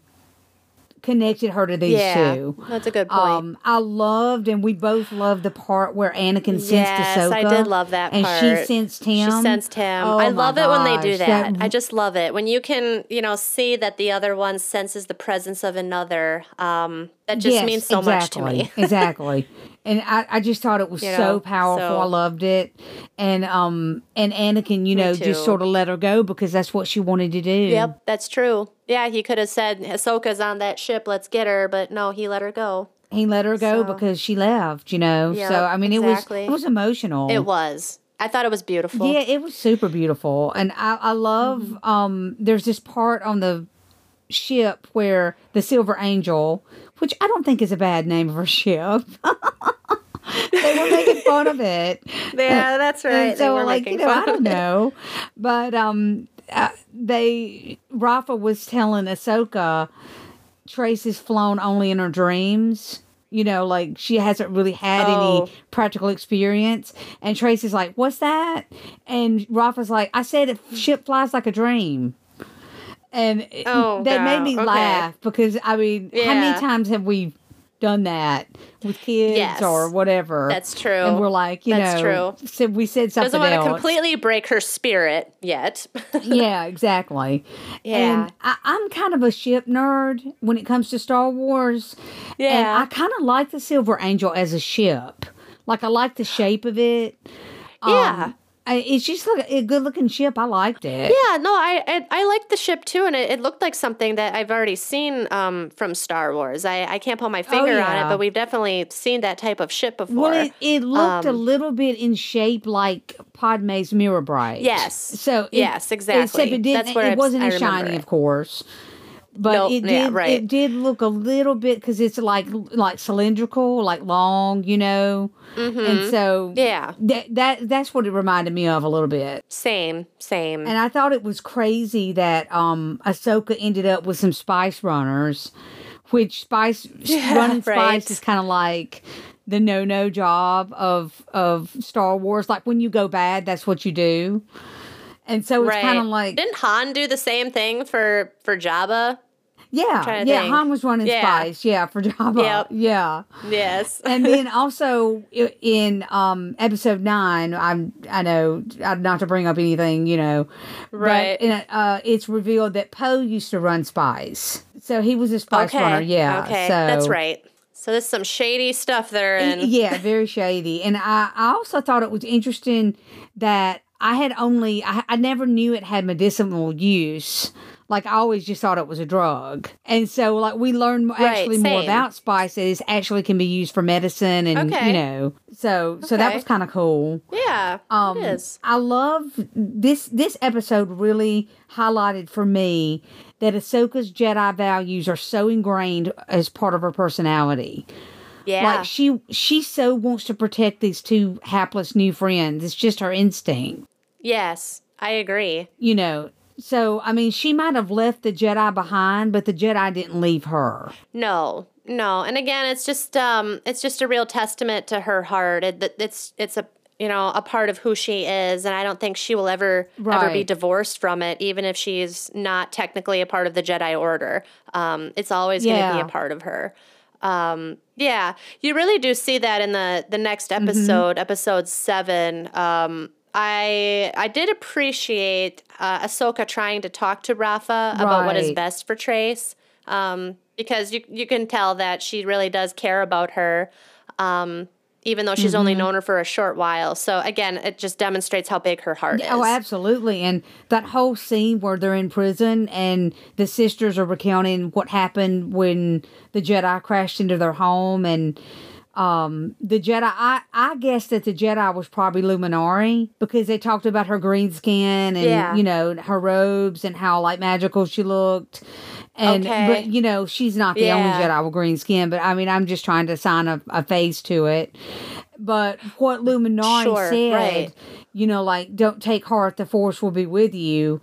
connected her to these yeah, two. that's a good point. Um, I loved, and we both loved the part where Anakin sensed Yes, Ahsoka. I did love that and she part. sensed him. She sensed him. Oh I love it when they do gosh, that. I just love it when you can, you know, see that the other one senses the presence of another. Um, that just Yes, means so much to me. exactly, exactly. And I, I just thought it was You so powerful. so- I loved it. And um and Anakin, you know, too. just sort of let her go because that's what she wanted to do. Yep, that's true. Yeah, he could have said Ahsoka's on that ship. Let's get her, but no, he let her go. He let her go So- because she left, you know. Yep, so I mean exactly. it was it was emotional. It was. I thought it was beautiful. Yeah, it was super beautiful. And I, I love Mm-hmm. um there's this part on the ship where the Silver Angel, which I don't think is a bad name of her ship. they were making fun of it. Yeah, that's right. And They so were like, you know, I don't know. But um uh, they Rafa was telling Ahsoka Trace has flown only in her dreams. You know, like she hasn't really had Oh. any practical experience. And Trace is like, What's that? And Rafa's like, I said a ship flies like a dream. And Oh, that made me. Okay. laugh because I mean, how many times have we done that with kids Yes. or whatever? That's true. And we're like, you That's know, true. said we said something Doesn't want to completely break her spirit yet. yeah, exactly. Yeah. And I, I'm kind of a ship nerd when it comes to Star Wars. And Yeah. I kind of like the Silver Angel as a ship. Like, I like the shape of it. Yeah. Um, I, it's just like a good looking ship. I liked it. Yeah, no, I I, I liked the ship too, and it, it looked like something that I've already seen um, from Star Wars. I, I can't put my finger on yeah. it, but we've definitely seen that type of ship before. Well, it, it looked a Um, little bit in shape like Padme's Mirror Bright. Yes. So it- Yes, exactly. Except it didn't. That's where it it's- wasn't I as shiny, of course. But Nope, it yeah, did right. it did look a little bit because it's like like cylindrical, like long, you know, and so Mm-hmm. Yeah. that that that's what it reminded me of a little bit. Same, same. And I thought it was crazy that um Ahsoka ended up with some spice runners, which spice Yeah, running spice right. is kind of like the no no job of of Star Wars. Like when you go bad, that's what you do. And so it's right. kind of like Didn't Han do the same thing for for Jabba? yeah, yeah. think. Han was running Yeah. spice, yeah, for Jabba, Yep. yeah. Yes. and then also in um episode nine, I'm I know not to bring up anything, you know, Right. But uh, it's revealed that Poe used to run spies, so he was a spice okay. runner. Yeah, Okay. so That's right. So there's some shady stuff there and yeah, very shady. And I, I also thought it was interesting that I had only, I, I never knew it had medicinal use. Like I always just thought it was a drug. And so like we learned Right, actually more about spices actually can be used for medicine and Okay. you know. So so that was kind of cool. Yeah. Um, it is. I love this. This episode really highlighted for me that Ahsoka's Jedi values are so ingrained as part of her personality. Yeah. Like she she so wants to protect these two hapless new friends. It's just her instinct, yes. I agree. you know. So I mean, she might have left the Jedi behind, but the Jedi didn't leave her. No, no, and again, it's just um, it's just a real testament to her heart. It, it's it's a you know a part of who she is, and I don't think she will ever ever be divorced from it, even if she's not technically a part of the Jedi Order. Um, it's always going to be a part of her. Um, yeah, you really do see that in the the next episode, episode seven. Um, I I did appreciate uh, Ahsoka trying to talk to Rafa about what is best for Trace, um, because you you can tell that she really does care about her, um, even though she's only known her for a short while. So again, it just demonstrates how big her heart is. Oh, absolutely. And that whole scene where they're in prison and the sisters are recounting what happened when the Jedi crashed into their home and um the Jedi I I guess that the Jedi was probably Luminara because they talked about her green skin and Yeah. you know her robes and how like magical she looked. And Okay. but you know, she's not the only Jedi with green skin, but I mean I'm just trying to assign a, a face to it. But what Luminara Sure, said right. you know, like don't take heart, the force will be with you.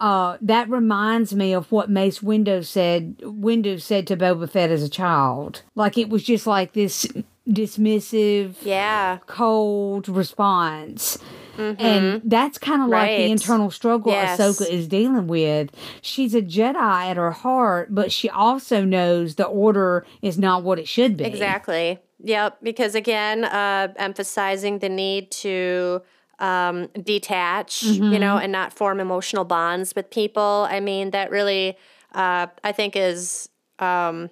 Uh, that reminds me of what Mace Windu said. Windu said to Boba Fett as a child, like it was just like this dismissive, yeah, cold response. And that's kind of like the Mm-hmm. Internal struggle Yes. Ahsoka is dealing with. She's a Jedi at her heart, but she also knows the order is not what it should be. exactly. Yep. Because again, uh, emphasizing the need to um, detach, you know, and not form emotional bonds with people. I mean, that really, uh, I think, is um,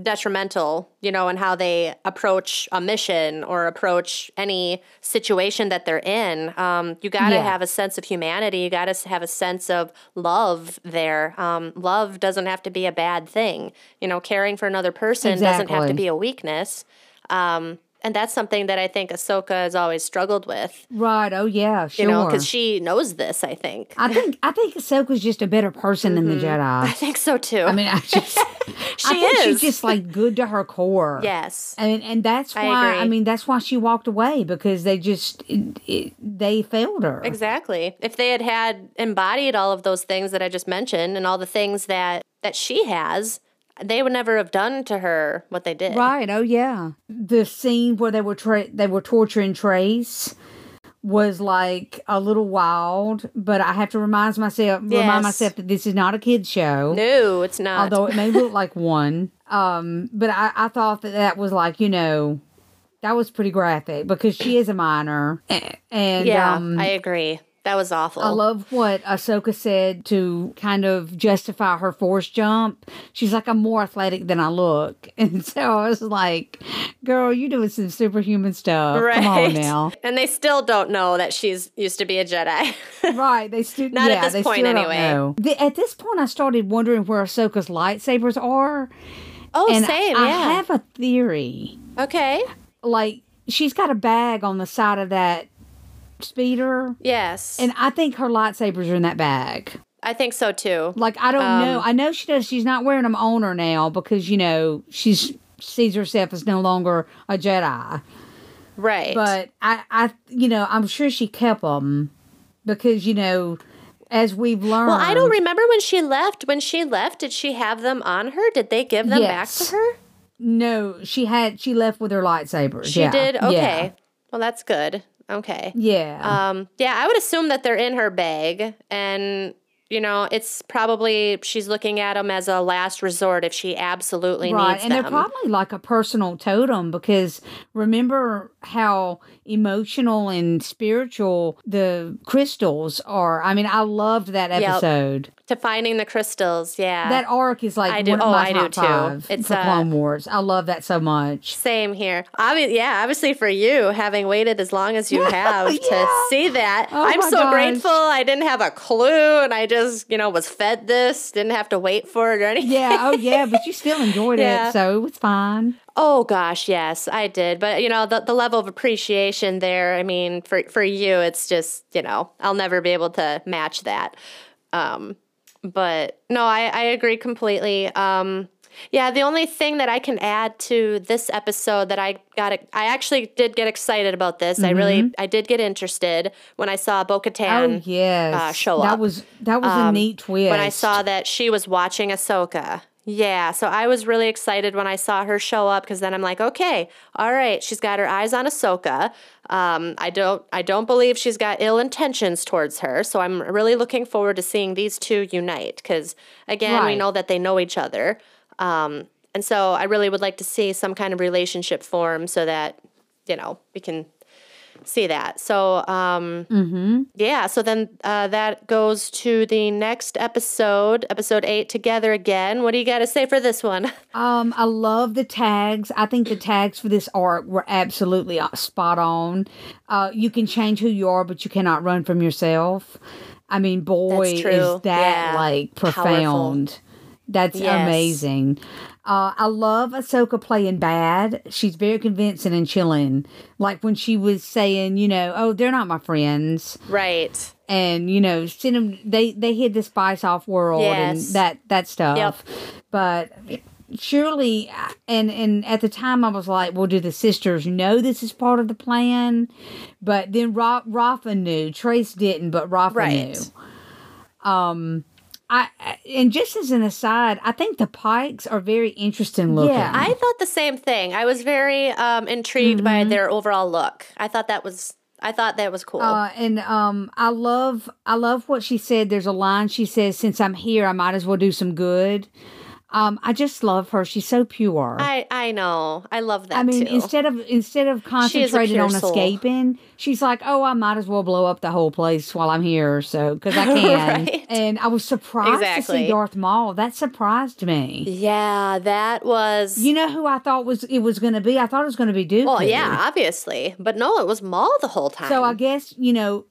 detrimental, you know, in how they approach a mission or approach any situation that they're in. Um, you got to Yeah. have a sense of humanity. You got to have a sense of love there. Um, love doesn't have to be a bad thing. You know, caring for another person doesn't have to be a weakness. Um, and that's something that I think Ahsoka has always struggled with, Right. Oh, yeah. Sure. you know, because she knows this, I think. I think I think Ahsoka's just a better person than the mm-hmm. Jedi. I think so too. I mean, I just she I think is. she's just like good to her core. yes. And and that's why I, agree. mean that's why she walked away because they just it, it, they failed her. Exactly. If they had had embodied all of those things that I just mentioned and all the things that that she has, they would never have done to her what they did. Right. Oh yeah. The scene where they were tra- they were torturing Trace was like a little wild, but I have to remind myself remind myself that this is not a kids show. No, it's not. although it may look like one. Um, but I, I thought that that was like you know, that was pretty graphic because she is a minor, and yeah, um, I agree. That was awful. I love what Ahsoka said to kind of justify her force jump. She's like, I'm more athletic than I look. And so I was like, girl, you're doing some superhuman stuff. right. Come on now. And they still don't know that she's used to be a Jedi. Right. They still, Not at this point, anyway. The- at this point, I started wondering where Ahsoka's lightsabers are. oh, And same. I yeah. have a theory. okay. Like, she's got a bag on the side of that speeder. Yes. And I think her lightsabers are in that bag. I think so too. Like I don't Um, know. I know she does. She's not wearing them on her now because you know she's sees herself as no longer a Jedi. Right. But I, I, you know, I'm sure she kept them because you know, as we've learned. well, I don't remember when she left. When she left, did she have them on her? Did they give them Yes. back to her? No, she had. She left with her lightsabers. She yeah. did. Yeah. Okay. Well, that's good. Okay. Yeah. Um, yeah, I would assume that they're in her bag, and you know, it's probably she's looking at them as a last resort if she absolutely right, needs and them. And they're probably like a personal totem because remember how emotional and spiritual the crystals are. I mean, I loved that episode. to finding the crystals. Yeah, That arc is like I do- one of oh, my I do too. five It's, for uh, Clone Wars. I love that so much. Same here. Obvi- yeah, obviously for you, having waited as long as you have to see that, Oh I'm so gosh. grateful. I didn't have a clue, and I just, you know, was fed this. Didn't have to wait for it or anything. Yeah, oh yeah, but you still enjoyed Yeah. it, so it was fine. Oh gosh, yes, I did. But you know, the the level of appreciation there. I mean, for for you, it's just you know, I'll never be able to match that. Um, but no, I I agree completely. Um, yeah, the only thing that I can add to this episode that I got, I actually did get excited about this. I really, I did get interested when I saw Bo Mm-hmm. Oh yes, uh, show that up. was that was a Um, neat twist. when I saw that she was watching Ahsoka. Yeah, so I was really excited when I saw her show up because then I'm like, okay, all right, she's got her eyes on Ahsoka. Um, I don't, I don't believe she's got ill intentions towards her. So I'm really looking forward to seeing these two unite because again, we know that they know each other. Um, and so I really would like to see some kind of relationship form so that you know we can see that. So um, Mm-hmm. yeah, so then uh, that goes to the next episode, episode eight, together again. What do you got to say for this one? Um, I love the tags. I think the tags for this arc were absolutely uh, spot on. Uh, you can change who you are, but you cannot run from yourself. I mean, boy, is that Yeah. like Powerful. profound. That's Yes. amazing. Uh, I love Ahsoka playing bad. She's very convincing and chilling. Like when she was saying, you know, oh, they're not my friends Right. and you know send them they they hid the spice off world and that that stuff Yep. but surely and and at the time i was like well do the sisters know this is part of the plan but then Ra- rafa knew trace didn't but rafa Right. knew um I, and just as an aside, I think the Pykes are very interesting looking. Yeah, I thought the same thing. I was very um, intrigued Mm-hmm. by their overall look. I thought that was, I thought that was cool. Uh, and um, I love, I love what she said. There's a line she says, "Since I'm here, I might as well do some good." Um, I just love her. She's so pure. I I know. I love that I mean, too. instead of instead of concentrating on soul. escaping, she's like, "Oh, I might as well blow up the whole place while I'm here, so because I can." Right. And I was surprised to Exactly. see Darth Maul. That surprised me. yeah, that was. You know who I thought was it was going to be? I thought it was going to be Dooku. well, yeah, obviously, but no, it was Maul the whole time. So I guess you know,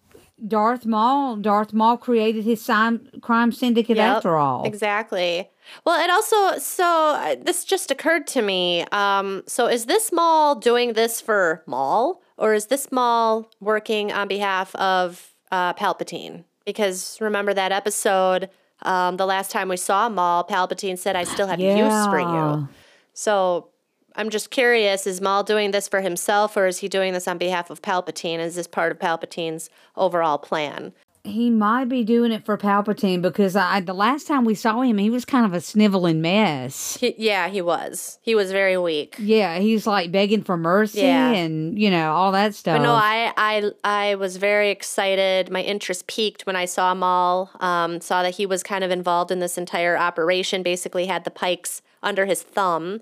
Darth Maul. Darth Maul created his crime syndicate Yep, after all. Exactly. Well, it also so uh, this just occurred to me. Um, so is this Maul doing this for Maul, or is this Maul working on behalf of uh, Palpatine? Because remember that episode, um, the last time we saw Maul, Palpatine said, "I still have use for you." So I'm just curious: is Maul doing this for himself, or is he doing this on behalf of Palpatine? Is this part of Palpatine's overall plan? He might be doing it for Palpatine because I the last time we saw him, he was kind of a sniveling mess. He, yeah, he was. He was very weak. Yeah, he's like begging for mercy Yeah. and you know all that stuff. But no, I, I I was very excited. My interest peaked when I saw Maul. Um, saw that he was kind of involved in this entire operation. Basically, had the Pykes under his thumb.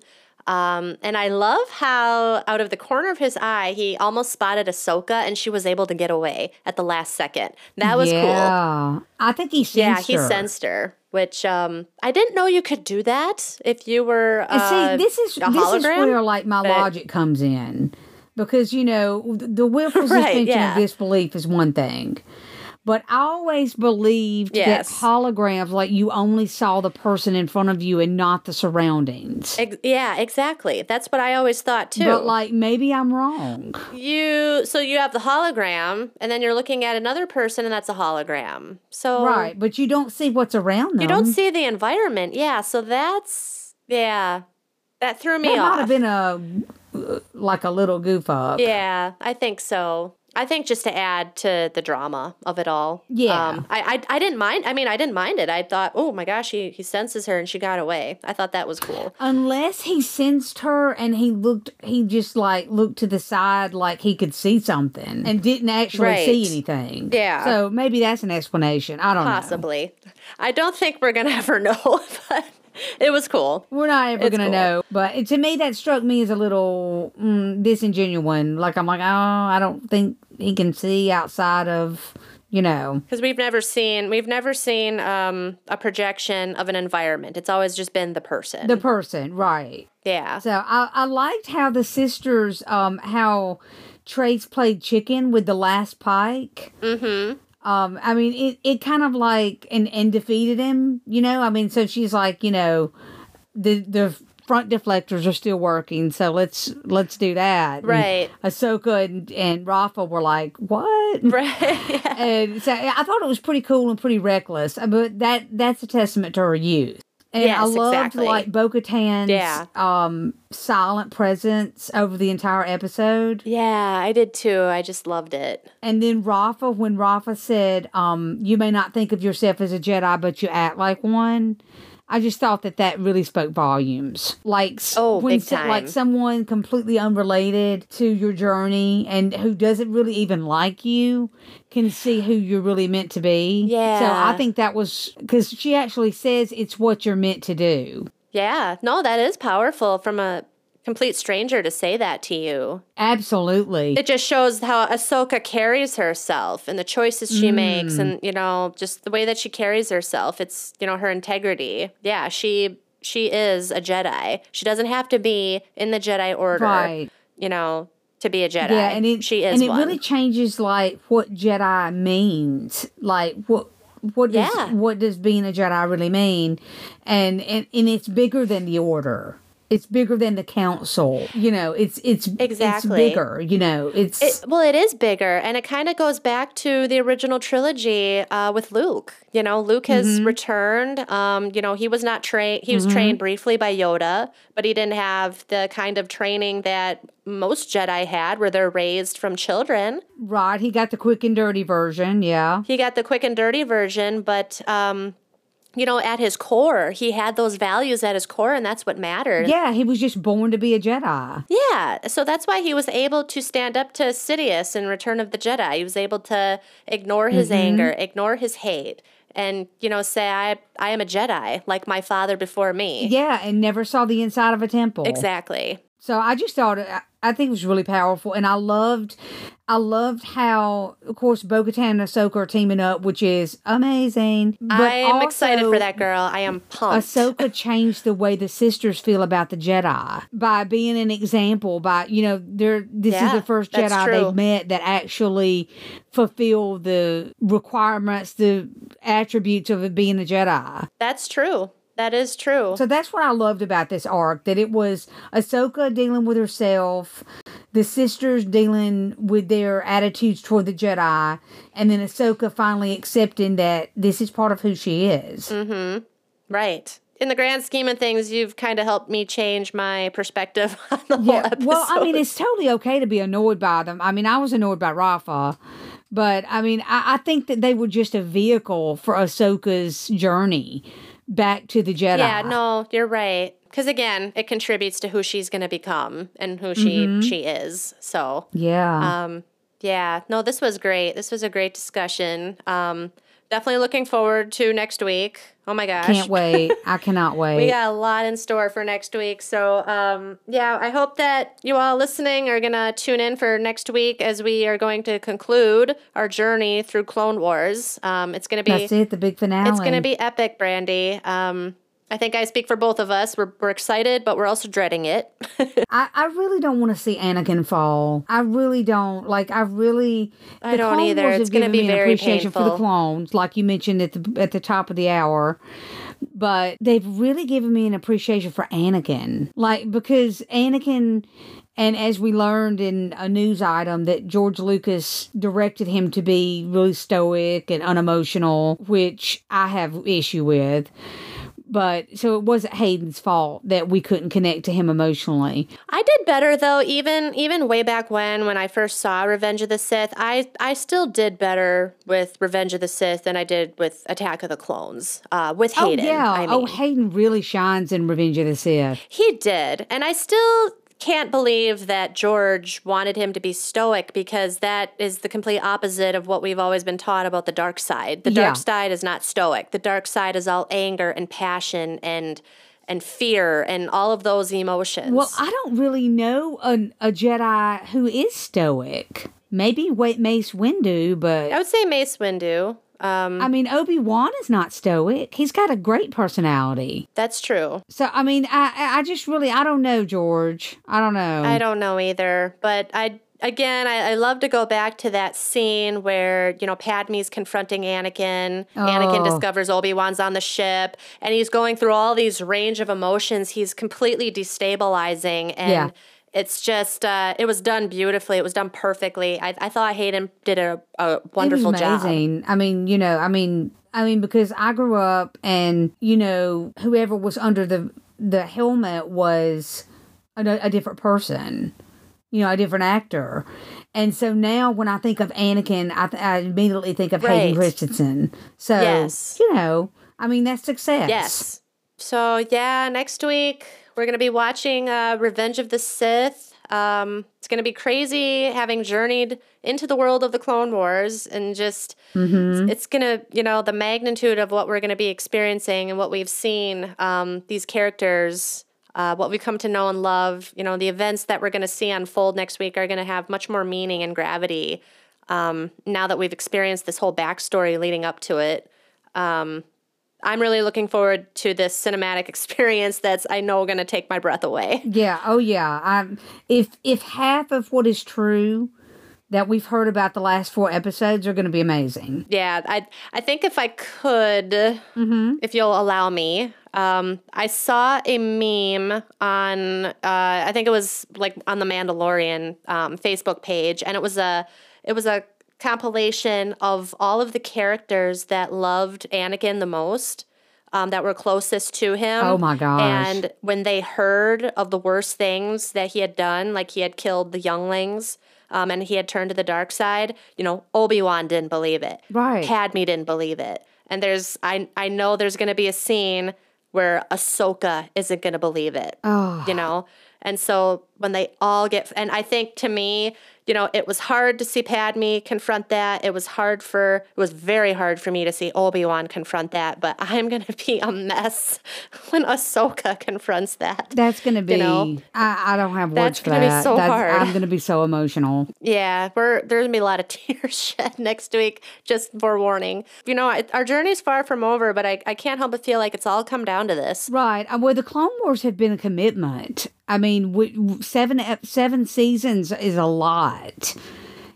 Um, and I love how out of the corner of his eye, he almost spotted Ahsoka, and she was able to get away at the last second. That was cool. I think he Yeah, sensed he her. sensed her, which um, I didn't know you could do that if you were. Uh, see, this is this is where like my But- logic comes in, because you know th- the willful Right, suspension yeah. of disbelief is one thing, But I always believed Yes. that holograms, like you only saw the person in front of you and not the surroundings. Ex- yeah, exactly. That's what I always thought too. But like maybe I'm wrong. you so you have the hologram and then you're looking at another person and that's a hologram. So Right, but you don't see what's around them. you don't see the environment. Yeah, so that's yeah. That threw me that Might have been a like a little goof up. Yeah, I think so. I think just to add to the drama of it all. Yeah. Um, I, I I didn't mind. I mean, I didn't mind it. I thought, oh my gosh, he he senses her and she got away. I thought that was cool. Unless he sensed her and he looked, he just like looked to the side like he could see something and didn't actually see anything. Yeah. So maybe that's an explanation. I don't know. Possibly. I don't think we're gonna ever know, but it was cool. We're not ever It's gonna cool. know, but to me that struck me as a little mm, disingenuous. Like I'm like, oh, I don't think he can see outside of, you know, Because we've never seen we've never seen um, a projection of an environment. It's always just been the person. the person, right? yeah. So I, I liked how the sisters, um, how Trace played chicken with the last Pyke. Mm-hmm. Um, I mean, it, it kind of like and and defeated him, you know. I mean, so she's like, you know, the the front deflectors are still working, so let's let's do that. And Right. Ahsoka and, and Rafa were like, what? Right. yeah. And so I thought it was pretty cool and pretty reckless, but that that's a testament to her youth. And I Yes, loved exactly. like Bo Katan's Yeah. um, silent presence over the entire episode. Yeah, I did too. I just loved it. And then Rafa, when Rafa said, um, You may not think of yourself as a Jedi, but you act like one. I just thought that that really spoke volumes. Like, Oh, when big so- like someone completely unrelated to your journey and who doesn't really even like you can see who you're really meant to be. Yeah. So I think that was because she actually says it's what you're meant to do. Yeah. No, that is powerful from a complete stranger to say that to you. Absolutely. It just shows how Ahsoka carries herself and the choices she makes Mm. and, you know, just the way that she carries herself. It's, you know, her integrity. Yeah, she she is a Jedi. She doesn't have to be in the Jedi order, Right. you know, to be a Jedi. Yeah, and it she is and it one. really changes like what Jedi means. Like what what does Yeah. what does being a Jedi really mean? And and, and it's bigger than the order. It's bigger than the council. You know, it's it's Exactly. it's bigger, you know. It's It, well, it is bigger, and it kind of goes back to the original trilogy uh, with Luke. You know, Luke has Mm-hmm. returned. Um, you know, he was not trained. He was trained briefly by Yoda, but he didn't have the kind of training that most Jedi had, where they're raised from children. right. He got the quick and dirty version, yeah. He got the quick and dirty version, but um, you know, at his core, he had those values at his core, and that's what mattered. Yeah, he was just born to be a Jedi. Yeah, so that's why he was able to stand up to Sidious in Return of the Jedi. He was able to ignore his Mm-hmm. anger, ignore his hate, and you know say, "I I am a Jedi, like my father before me." Yeah, and never saw the inside of a temple. exactly. So I just thought I- think it was really powerful, and I loved, I loved how, of course, Bo-Katan and Ahsoka are teaming up, which is amazing. But I am excited for that girl. I am pumped. Ahsoka changed the way the sisters feel about the Jedi by being an example. By you know, they're this is the first Jedi they've met that actually fulfill the requirements, the attributes of it being a Jedi. That's true. That is true. So that's what I loved about this arc that it was Ahsoka dealing with herself, the sisters dealing with their attitudes toward the Jedi, and then Ahsoka finally accepting that this is part of who she is. Mm-hmm. right. In the grand scheme of things, you've kind of helped me change my perspective on the whole episode. well, I mean, it's totally okay to be annoyed by them. I mean, I was annoyed by Rafa, but I mean, I, I think that they were just a vehicle for Ahsoka's journey back to the Jedi. Yeah, no, you're right. Because again, it contributes to who she's going to become and who she she is. So, Yeah. um, yeah, no, this was great. This was a great discussion. Um, definitely looking forward to next week. Oh my gosh, Can't wait. I cannot wait. We got a lot in store for next week. So, um, yeah, I hope that you all listening are going to tune in for next week as we are going to conclude our journey through Clone Wars. Um, it's going to be That's it, the big finale. it's going to be epic, Brandi. Um, I think I speak for both of us. We're, we're excited, but we're also dreading it. I, I really don't want to see Anakin fall. I really don't. Like I really. I don't either. It's gonna given be very appreciation for the clones, like you mentioned at the at the top of the hour. But they've really given me an appreciation for Anakin, like because Anakin. And as we learned in a news item that George Lucas directed him to be really stoic and unemotional, which I have issue with. But so it wasn't Hayden's fault that we couldn't connect to him emotionally. I did better though, even even way back when when I first saw Revenge of the Sith. I I still did better with Revenge of the Sith than I did with Attack of the Clones. Uh, with Hayden. Oh yeah. I mean. Oh, Hayden really shines in Revenge of the Sith. He did. And I still can't believe that George wanted him to be stoic because that is the complete opposite of what we've always been taught about the dark side. The dark Yeah. side is not stoic. The dark side is all anger and passion and and fear and all of those emotions. Well, I don't really know a, a Jedi who is stoic. Maybe Wait Mace Windu, but I would say Mace Windu. Um, I mean Obi Wan is not stoic. He's got a great personality. that's true. So I mean, I I just really I don't know George. I don't know. I don't know either, but I again I, I love to go back to that scene where you know Padme's confronting Anakin. Anakin Oh. discovers Obi Wan's on the ship, and he's going through all these range of emotions. He's completely destabilizing, and Yeah. It's just uh, it was done beautifully. It was done perfectly. I, I thought Hayden did a, a wonderful was job. amazing. I mean, you know, I mean, I mean, because I grew up and you know, whoever was under the the helmet was a, a different person, you know, a different actor. And so now, when I think of Anakin, I, th- I immediately think of Hayden Christensen. So Yes. you know, I mean, that's success. Yes. So yeah, next week we're gonna be watching uh, Revenge of the Sith. Um, it's gonna be crazy having journeyed into the world of the Clone Wars and just Mm-hmm. it's gonna you know the magnitude of what we're gonna be experiencing and what we've seen um, these characters. Uh, what we come to know and love, you know, the events that we're going to see unfold next week are going to have much more meaning and gravity um, now that we've experienced this whole backstory leading up to it. Um, I'm really looking forward to this cinematic experience that's I know going to take my breath away. Yeah. Oh, yeah. I if if half of what is true that we've heard about the last four episodes are going to be amazing. Yeah, I I think if I could, if you'll allow me, um, I saw a meme on uh, I think it was like on the Mandalorian um, Facebook page, and it was a it was a compilation of all of the characters that loved Anakin the most. Um, that were closest to him. Oh my gosh. And when they heard of the worst things that he had done, like he had killed the younglings, um, and he had turned to the dark side, you know, Obi Wan didn't believe it. Right. Padme didn't believe it. And there's, I, I know there's going to be a scene where Ahsoka isn't going to believe it. Oh. You know? And so when they all get, and I think to me, you know, it was hard to see Padme confront that. It was hard for, it was very hard for me to see Obi Wan confront that. But I'm going to be a mess when Ahsoka confronts that. That's gonna be. you know? I, I don't have words That's for gonna be so That's, hard. I'm gonna be so emotional. Yeah, we're there's gonna be a lot of tears shed next week. Just forewarning. You know, it, our journey's far from over, but I, I can't help but feel like it's all come down to this. Right. Uh, Well, the Clone Wars have been a commitment. I mean, we, seven seven seasons is a lot,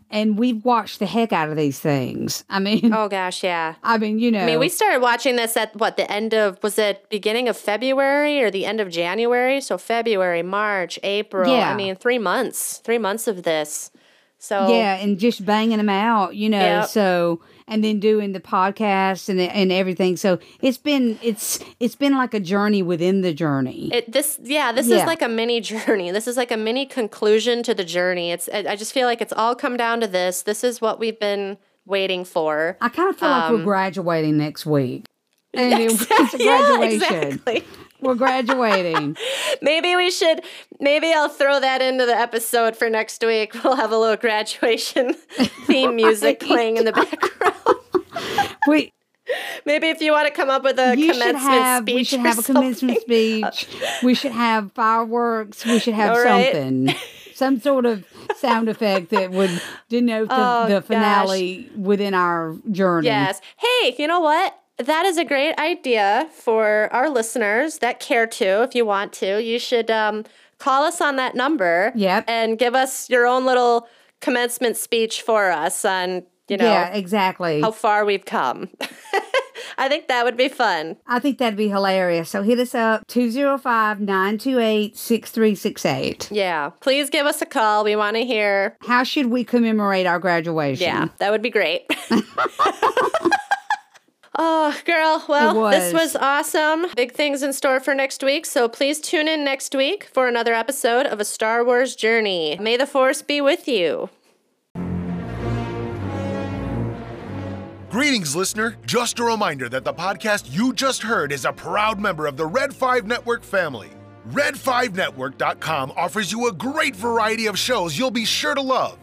and we've watched the heck out of these things. I mean, Oh gosh, yeah. I mean, you know, I mean, we started watching this at what the end of was it beginning of February or the end of January? So February, March, April. Yeah. I mean, three months, three months of this. So yeah, and just banging them out, you know. Yep. So and then doing the podcast and and everything. So it's been it's it's been like a journey within the journey. It this yeah this Yeah. is like a mini journey. This is like a mini conclusion to the journey. It's I just feel like it's all come down to this. This is what we've been waiting for. I kind of feel like Um, we're graduating next week. And it- it's a Yeah, graduation. exactly. We're graduating. Maybe we should. Maybe I'll throw that into the episode for next week. We'll have a little graduation theme music playing in the background. we Maybe if you want to come up with a you commencement have speech, we should or have a commencement something. Uh, speech. We should have fireworks. We should have right. something. Some sort of sound effect that would denote the, Oh, the finale within our journey. Yes. Hey, you know what? That is a great idea for our listeners that care to. If you want to, you should um, call us on that number. Yep. And give us your own little commencement speech for us on, you know, yeah, exactly. how far we've come. I think that would be fun. I think that'd be hilarious. So hit us up 205 928 6368. Yeah. Please give us a call. We want to hear. How should we commemorate our graduation? Yeah, that would be great. Oh, girl. Well, this was. was awesome. Big things in store for next week. So please tune in next week for another episode of A Star Wars Journey. May the Force be with you. Greetings, listener. Just a reminder that the podcast you just heard is a proud member of the Red 5 Network family. Red5Network.com offers you a great variety of shows you'll be sure to love.